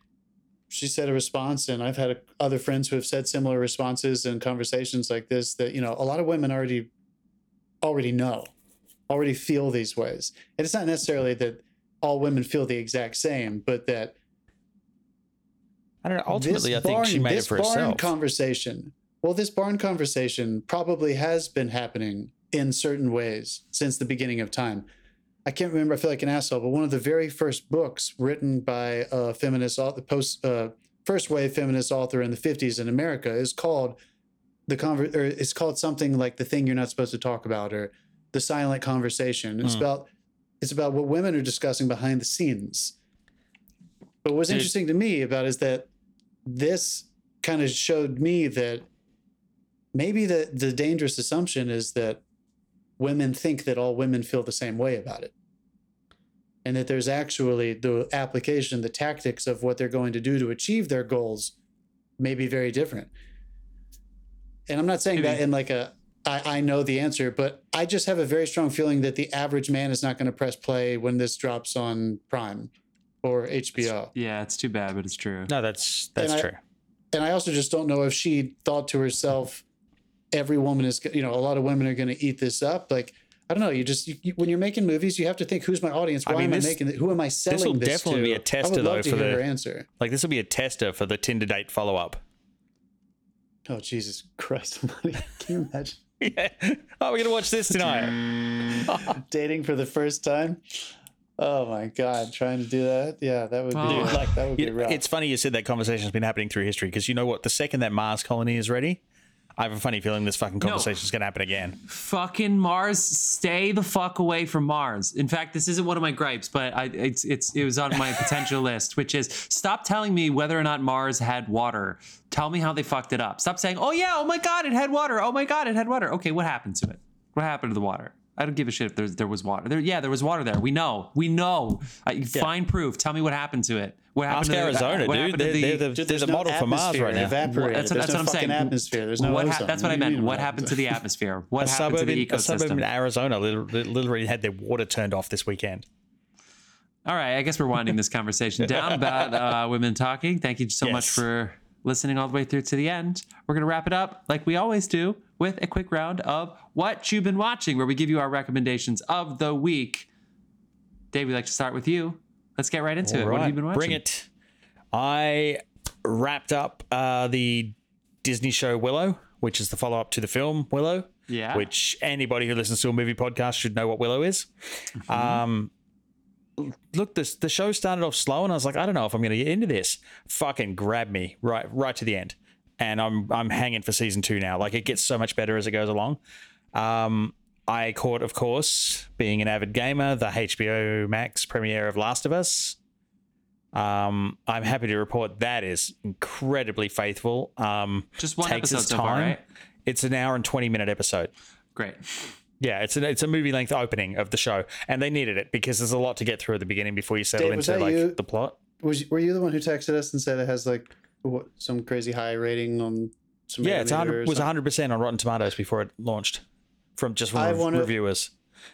she said a response, and I've had a, other friends who have said similar responses in conversations like this. That you know, a lot of women already, already know, already feel these ways, and it's not necessarily that all women feel the exact same, but that I don't know. Ultimately, I think she made it this for barn herself. conversation. Well, this barn conversation probably has been happening in certain ways since the beginning of time. I can't remember. I feel like an asshole, but one of the very first books written by a feminist author, post uh, first wave feminist author in the '50s in America is called the conver- or it's called something like the thing you're not supposed to talk about or the silent conversation. It's Hmm. about it's about what women are discussing behind the scenes. But what's Dude. interesting to me about is that this kind of showed me that maybe the the dangerous assumption is that women think that all women feel the same way about it. And that there's actually the application, the tactics of what they're going to do to achieve their goals may be very different. And I'm not saying that in like a I, I know the answer, but I just have a very strong feeling that the average man is not going to press play when this drops on Prime or HBO. Yeah, it's too bad, but it's true. no, that's that's And I- true. and I also just don't know if she thought to herself, every woman is, you know, a lot of women are going to eat this up. Like, I don't know. You just, you, you- when you're making movies, you have to think, who's my audience? I Why mean, am this- I making it? Who am I selling this will this definitely to? be a I tester, though, for the- her answer. Like this will be a tester for the Tinder date follow up. Oh, Jesus Christ. Almighty. Can you imagine yeah. Oh, we're gonna watch this tonight. dating for the first time? Oh my God. Trying to do that. Yeah, that would be, Well, like, that would be rough. it's funny you said that conversation's been happening through history because you know what? The second that Mars colony is ready, I have a funny feeling this fucking conversation is going to happen again. Fucking Mars, stay the fuck away from Mars. In fact, this isn't one of my gripes, but I, it's it's it was on my potential list, which is stop telling me whether or not Mars had water. Tell me how they fucked it up. Stop saying, "Oh yeah, oh my god, it had water. Oh my god, it had water." Okay, what happened to it? What happened to the water? I don't give a shit if there's, there was water. There, yeah, there was water there. We know. We know. Uh, Find proof. Tell me what happened to it. What happened Ask to the- Arizona, what dude. happened to They're, the- they're the, Dude, there's the no model for Mars right It now. evaporated. That's, what- There's that's no what I'm fucking saying. atmosphere. There's no what ozone. that's what I do you meant. What happened to the atmosphere? What A happened to suburb, the in, a suburb in? Arizona literally, literally had their water turned off this weekend. All right, I guess we're winding this conversation down about uh, women talking. Thank you so much for listening all the way through to the end. We're going to wrap it up like we always do with a quick round of what you've been watching, where we give you our recommendations of the week. Dave, we'd like to start with you. Let's get right into it. What have you been watching? Bring it. I wrapped up uh, the Disney show Willow, which is the follow up to the film Willow. Yeah. Which anybody who listens to a movie podcast should know what Willow is. Mm-hmm. Um, look, this the show started off slow, and I was like, I don't know if I'm going to get into this. Fucking grab me right right to the end, and I'm I'm hanging for season two now. Like it gets so much better as it goes along. Um, I caught, of course, being an avid gamer, the HBO Max premiere of Last of Us. Um, I'm happy to report that is incredibly faithful. Um, Just one takes episode its so far, right? It's an hour and 20 minute episode. Great. Yeah, it's a, it's a movie length opening of the show, and they needed it because there's a lot to get through at the beginning before you settle Dave, was into that like you? the plot. Was were you the one who texted us and said it has like what, some crazy high rating on some Yeah, it's 100, was 100 percent on Rotten Tomatoes before it launched, from just from I rev- wanna- reviewers.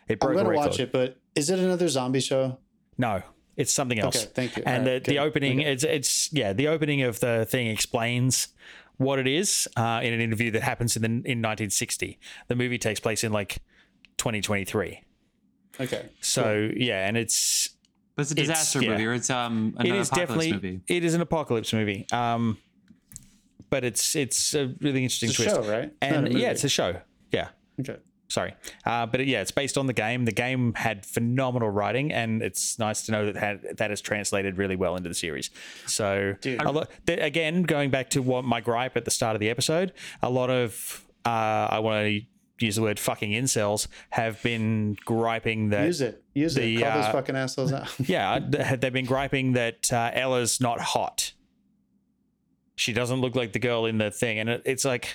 It I'm gonna record. watch it, but is it another zombie show? No, it's something else. Okay, thank you. And Alright, the, the opening, Okay. it's it's yeah, the opening of the thing explains what it is uh, in an interview that happens in the, in 1960. The movie takes place in like 2023. Okay. So yeah, and it's But it's a It's- disaster yeah. movie, or it's um an it is apocalypse definitely movie. it is an apocalypse movie. Um, but it's it's a really interesting It's a twist. show, right? And yeah, it's a show. Yeah. Okay. Sorry, uh, but yeah, it's based on the game. The game had phenomenal writing, and it's nice to know that had, that has translated really well into the series. So, Dude. a lot, th- again, going back to what my gripe at the start of the episode, a lot of uh, I want to use the word fucking incels have been griping that Use it. Use The, it. Call those uh, fucking assholes out. yeah, th- they've been griping that uh, Ellie's not hot. She doesn't look like the girl in the thing, and it, it's like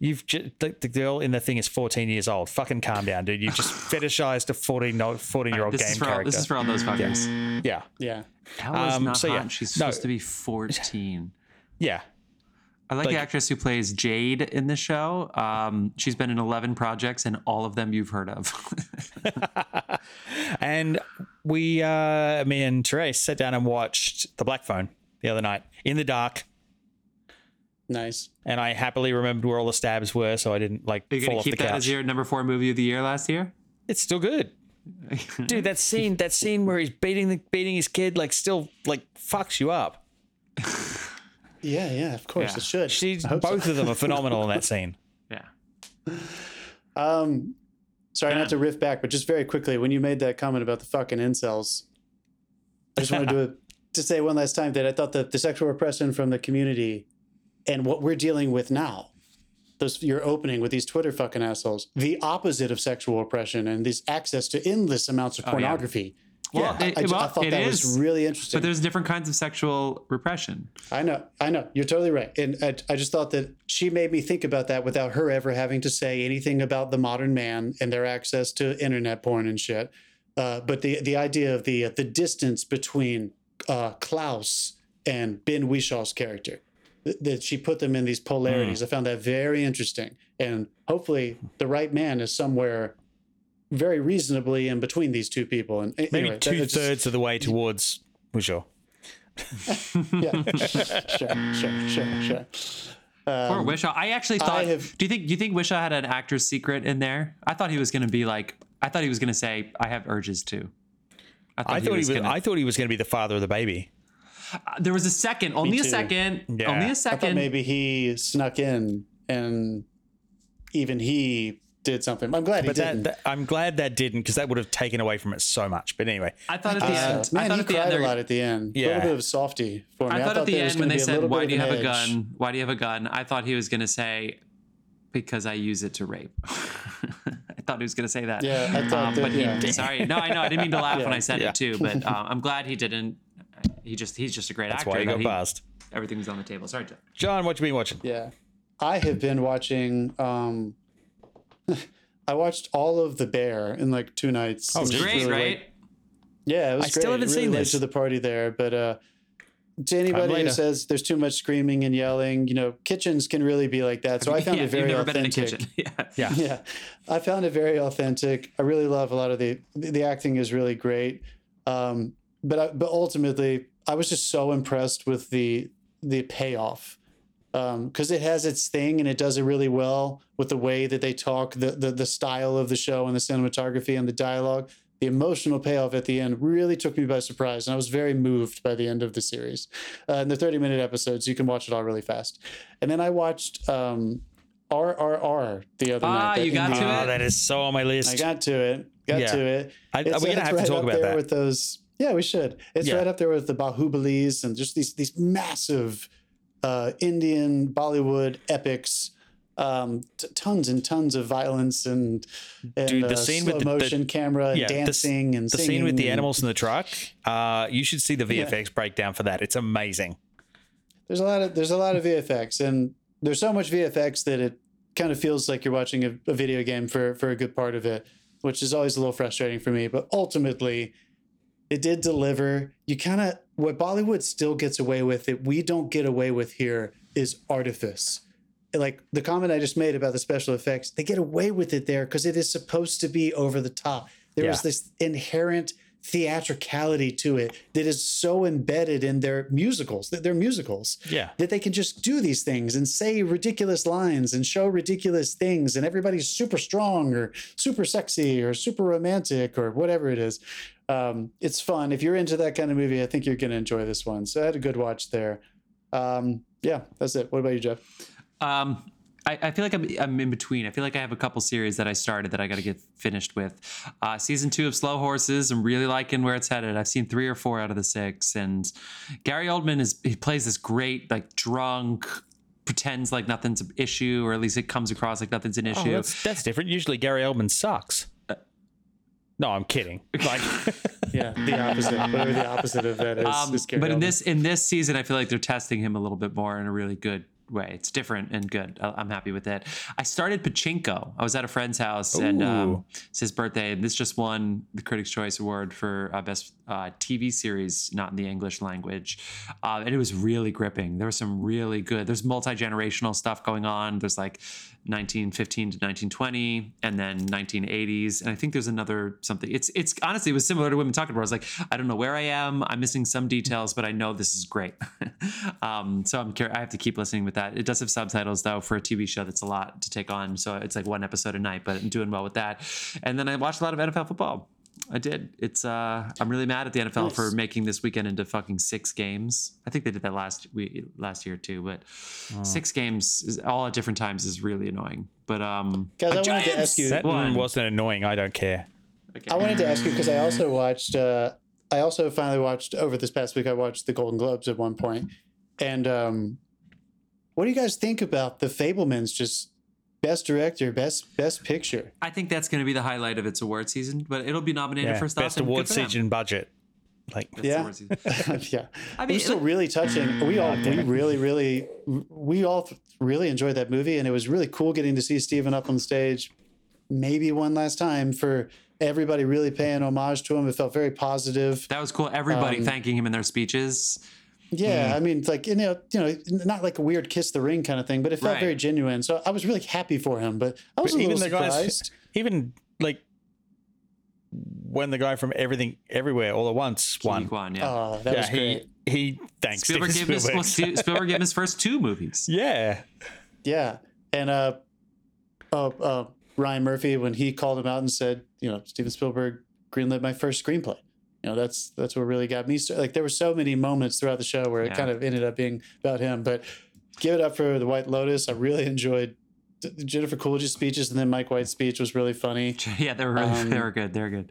you've just, the, the girl in the thing is 14 years old. Fucking calm down, dude. You just fetishized a 14 no- 14 year old This game is, for all, character. this is for all those fuckers. yeah, yeah. Ellie's Um, not so, yeah. hot. She's No. supposed to be 14. yeah. I like, Like- the actress who plays Jade in the show. Um, she's been in 11 projects, and all of them you've heard of. And we, uh, me and Therese sat down and watched The Black Phone the other night in the dark. Nice. And I happily remembered where all the stabs were, so I didn't like Are you fall going off to the keep that couch. as your number four movie of the year last year? It's still good. Dude, that scene, that scene where he's beating the beating his kid, like still like fucks you up. Yeah, yeah, of course Yeah. it should. She's I hope so. both of them are phenomenal in that scene. Yeah. Um, sorry not to riff back, but just very quickly, when you made that comment about the fucking incels, I just wanted to to say one last time that I thought that the sexual repression from the community and what we're dealing with now, those your opening with these Twitter fucking assholes, the opposite of sexual oppression and this access to endless amounts of yeah. pornography. Well, I, it- I, I well, thought it that is, was really interesting. But there's different kinds of sexual repression. I know, I know. You're totally right. And I, I just thought that she made me think about that without her ever having to say anything about the modern man and their access to internet porn and shit. Uh, but the the idea of the the distance between uh, Klaas and Ben Whishaw's character, th- that she put them in these polarities, hmm. I found that very interesting. And hopefully, the right man is somewhere very reasonably in between these two people. And Maybe anyway, two it's just- thirds of the way towards Whishaw. Yeah, sure, sure, sure, sure. Poor um, Whishaw. I actually thought. have- do you think? Do you think Whishaw had an actor's secret in there? I thought he was going to be like. I thought he was going to say, "I have urges too." I thought he was. gonna- I thought he was going to be the father of the baby. There was a second, only a second, Yeah. only a second. thought maybe he snuck in and even he did something. I'm glad he But didn't. that, that- I'm glad that didn't because that would have taken away from it so much. But anyway, I thought at the Uh, end. I man, thought he at the end. cried a they're- lot at the end. Yeah. A little bit of softy for me. I thought at the end when they said, "Why do you have an a gun? Why do you have a gun?" I thought he was going to say, "Because I use it to rape." I thought he was going to say that. Yeah, I thought Um, that- but yeah. he, sorry, no, I know. I didn't mean to laugh when I said Yeah. it too, but uh, I'm glad he didn't. He just he's just a great that's actor. why he that got buzzed. Everything's on the table. Sorry, Jeff. John, what you been watching? Yeah. I have been watching um I watched all of The Bear in like two nights. Oh, It. Great, really right? late. Yeah, it was I still haven't really seen late this. to the party there, but uh to anybody who says there's too much screaming and yelling, you know, kitchens can really be like that. So I found yeah, it very you've never authentic. been in a kitchen. Yeah. Yeah. yeah i found it very authentic i really love a lot of the the acting is really great um but I, but ultimately i was just so impressed with the the payoff um because it has its thing and it does it really well with the way that they talk the, the the style of the show and the cinematography and the dialogue the emotional payoff at the end really took me by surprise and i was very moved by the end of the series uh, in the 30 minute episodes you can watch it all really fast and then i watched um RRR the other Ah, night. that you got indie- to Oh, it? that is so on my list. I got to it. Got Yeah. to it. I, It's- we're gonna it's have to talk about there that. with those. Yeah, we should. It's Yeah. right up there with the Baahubalis and just these these massive uh, Indian Bollywood epics. Um, t- tons and tons of violence and, and Dude, the uh, scene slow with the- the- motion camera and yeah, the dancing and the scene with the animals in the truck. Uh, you should see the VFX breakdown for that. It's amazing. there's a lot of there's a lot of VFX and there's so much VFX that it kind of feels like you're watching a, a video game for for a good part of it, which is always a little frustrating for me. But ultimately, it did deliver. You kind of what Bollywood still gets away with that we don't get away with here is artifice. Like the comment I just made about the special effects, they get away with it there because it is supposed to be over the top. There is Yeah. this inherent theatricality to it that is so embedded in their musicals, that they're musicals Yeah. that they can just do these things and say ridiculous lines and show ridiculous things and everybody's super strong or super sexy or super romantic or whatever it is um, it's fun if you're into that kind of movie i think you're going to enjoy this one so i had a good watch there um, yeah that's it what about you jeff Um, I, I feel like I'm, I'm in between. I feel like I have a couple series that I started that I got to get finished with. Uh, season two of Slow Horses, I'm really liking where it's headed. I've seen three or four out of the six, and Gary Oldman is he plays this great like drunk. Pretends like nothing's an issue, or at least it comes across like nothing's an Oh, issue. that's, that's different. Usually Gary Oldman sucks. No, I'm kidding. Like, Yeah, the opposite. Whatever the opposite of that is. Um, is Gary but in Oldman. this in this season, I feel like they're testing him a little bit more in a really good way. It's different and good. I- I'm happy with it. I started Pachinko. I was at a friend's house and um, it's his birthday, and this just won the Critics' Choice Award for uh, best uh, TV series not in the English language, uh, and it was really gripping. There was some really good. There's multi generational stuff going on. There's like 1915 to 1920, and then 1980s, and I think there's another something. It's it's honestly it was similar to Women Talking About. I was like, I don't know where I am. I'm missing some details, but I know this is great. um, so I'm curious. I have to keep listening with that. It does have subtitles though for a TV show that's a lot to take on. So it's like one episode a night, but I'm doing well with that. And then I watched a lot of NFL football. I did. It's uh I'm really mad at the NFL for making this weekend into fucking six games. I think they did that last we last year too, but six games is all at different times is really annoying. But um Guys, I a wanted to ask you- that One. wasn't annoying. I don't care. Okay. I wanted to ask you because I also watched. Uh, I also finally watched over this past week. I watched the Golden Globes at one point, and um, what do you guys think about the Fabelmans? Just best director, best best picture. I think that's going to be the highlight of its award season, but it'll be nominated Yeah, for stuff. best and award season budget. Like, Best Yeah. season. yeah, I it mean, was still like- really touching. We all we really really we all really enjoyed that movie, and it was really cool getting to see Steven up on stage, maybe one last time for everybody really paying homage to him. It felt very positive. that was cool. Everybody Um, thanking him in their speeches. Yeah, I mean, like you know, you know, not like a weird kiss the ring kind of thing, but it felt Right. very genuine. So I was really happy for him, but I was a even little the guys, even like when the guy from Everything Everywhere All at Once won. One, yeah. Oh, that yeah, was he great. he thanks Spielberg Steven gave his well, Spielberg. Gave him his first two movies. yeah, Yeah, and uh, uh, uh, Ryan Murphy when he called him out and said, you know, Steven Spielberg greenlit my first screenplay. You know, that's that's what really got me. Started. Like there were so many moments throughout the show where it kind of ended up being about him. But give it up for the White Lotus. I really enjoyed Jennifer Coolidge's speeches, and then Mike White's speech was really funny. Yeah, they were really, Um, they were good. They were good.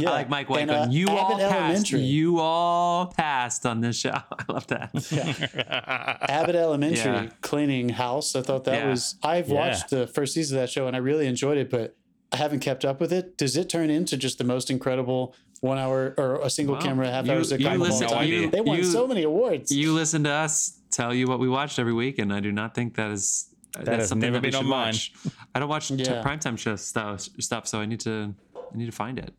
Yeah, I like Mike White And, uh, "You all Abbott passed. Elementary. You all passed on this show." I love that. Abbott Elementary Yeah. cleaning house. I thought that Yeah. was. I've Yeah. watched the first season of that show and I really enjoyed it, but I haven't kept up with it. Does it turn into just the most incredible one hour or a single Well, camera half you- hour you sitcom of all listen- time? you- they won you- so many awards. You listen to us tell you what we watched every week, and I do not think that is that's has something never that we been on should mine. watch. I don't watch t- Yeah. primetime show stuff, stuff, so I need to I need to find it.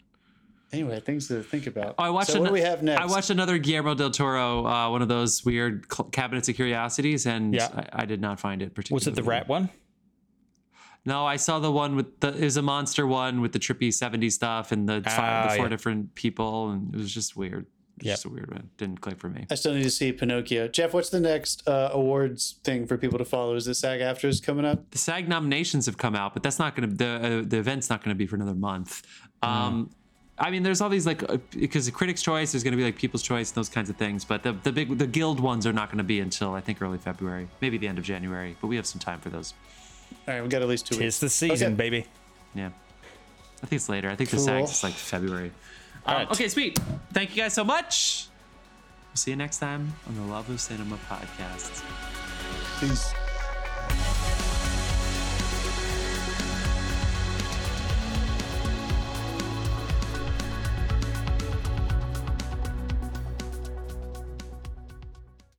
anyway, things to think about. Oh, I watched. So what do we have next? I watched another Guillermo del Toro, uh, one of those weird cl- cabinets of curiosities, and Yeah. I, I did not find it particularly. was it the rat one? No, I saw the one with the. It was a monster one with the trippy '70s stuff and the, five, Ah, the four yeah. different people, and it was just weird. It was Yep. just a weird one. Didn't click for me. I still need to see Pinocchio. Jeff, what's the next uh, awards thing for people to follow? Is the SAG AFTRAs coming up? the SAG nominations have come out, but that's not going to the uh, the event's not going to be for another month. Um, I mean, there's all these like uh, because the Critics' Choice is going to be like People's Choice and those kinds of things, but the the big the Guild ones are not going to be until I think early February, maybe the end of January. But we have some time for those. All right, we got at least two weeks. Tis the season, Okay. baby. Yeah, I think it's later. I think the Cool. SAG is like February. Um, right. Okay, sweet. Thank you guys so much. We'll see you next time on the Love of Cinema podcast. Peace.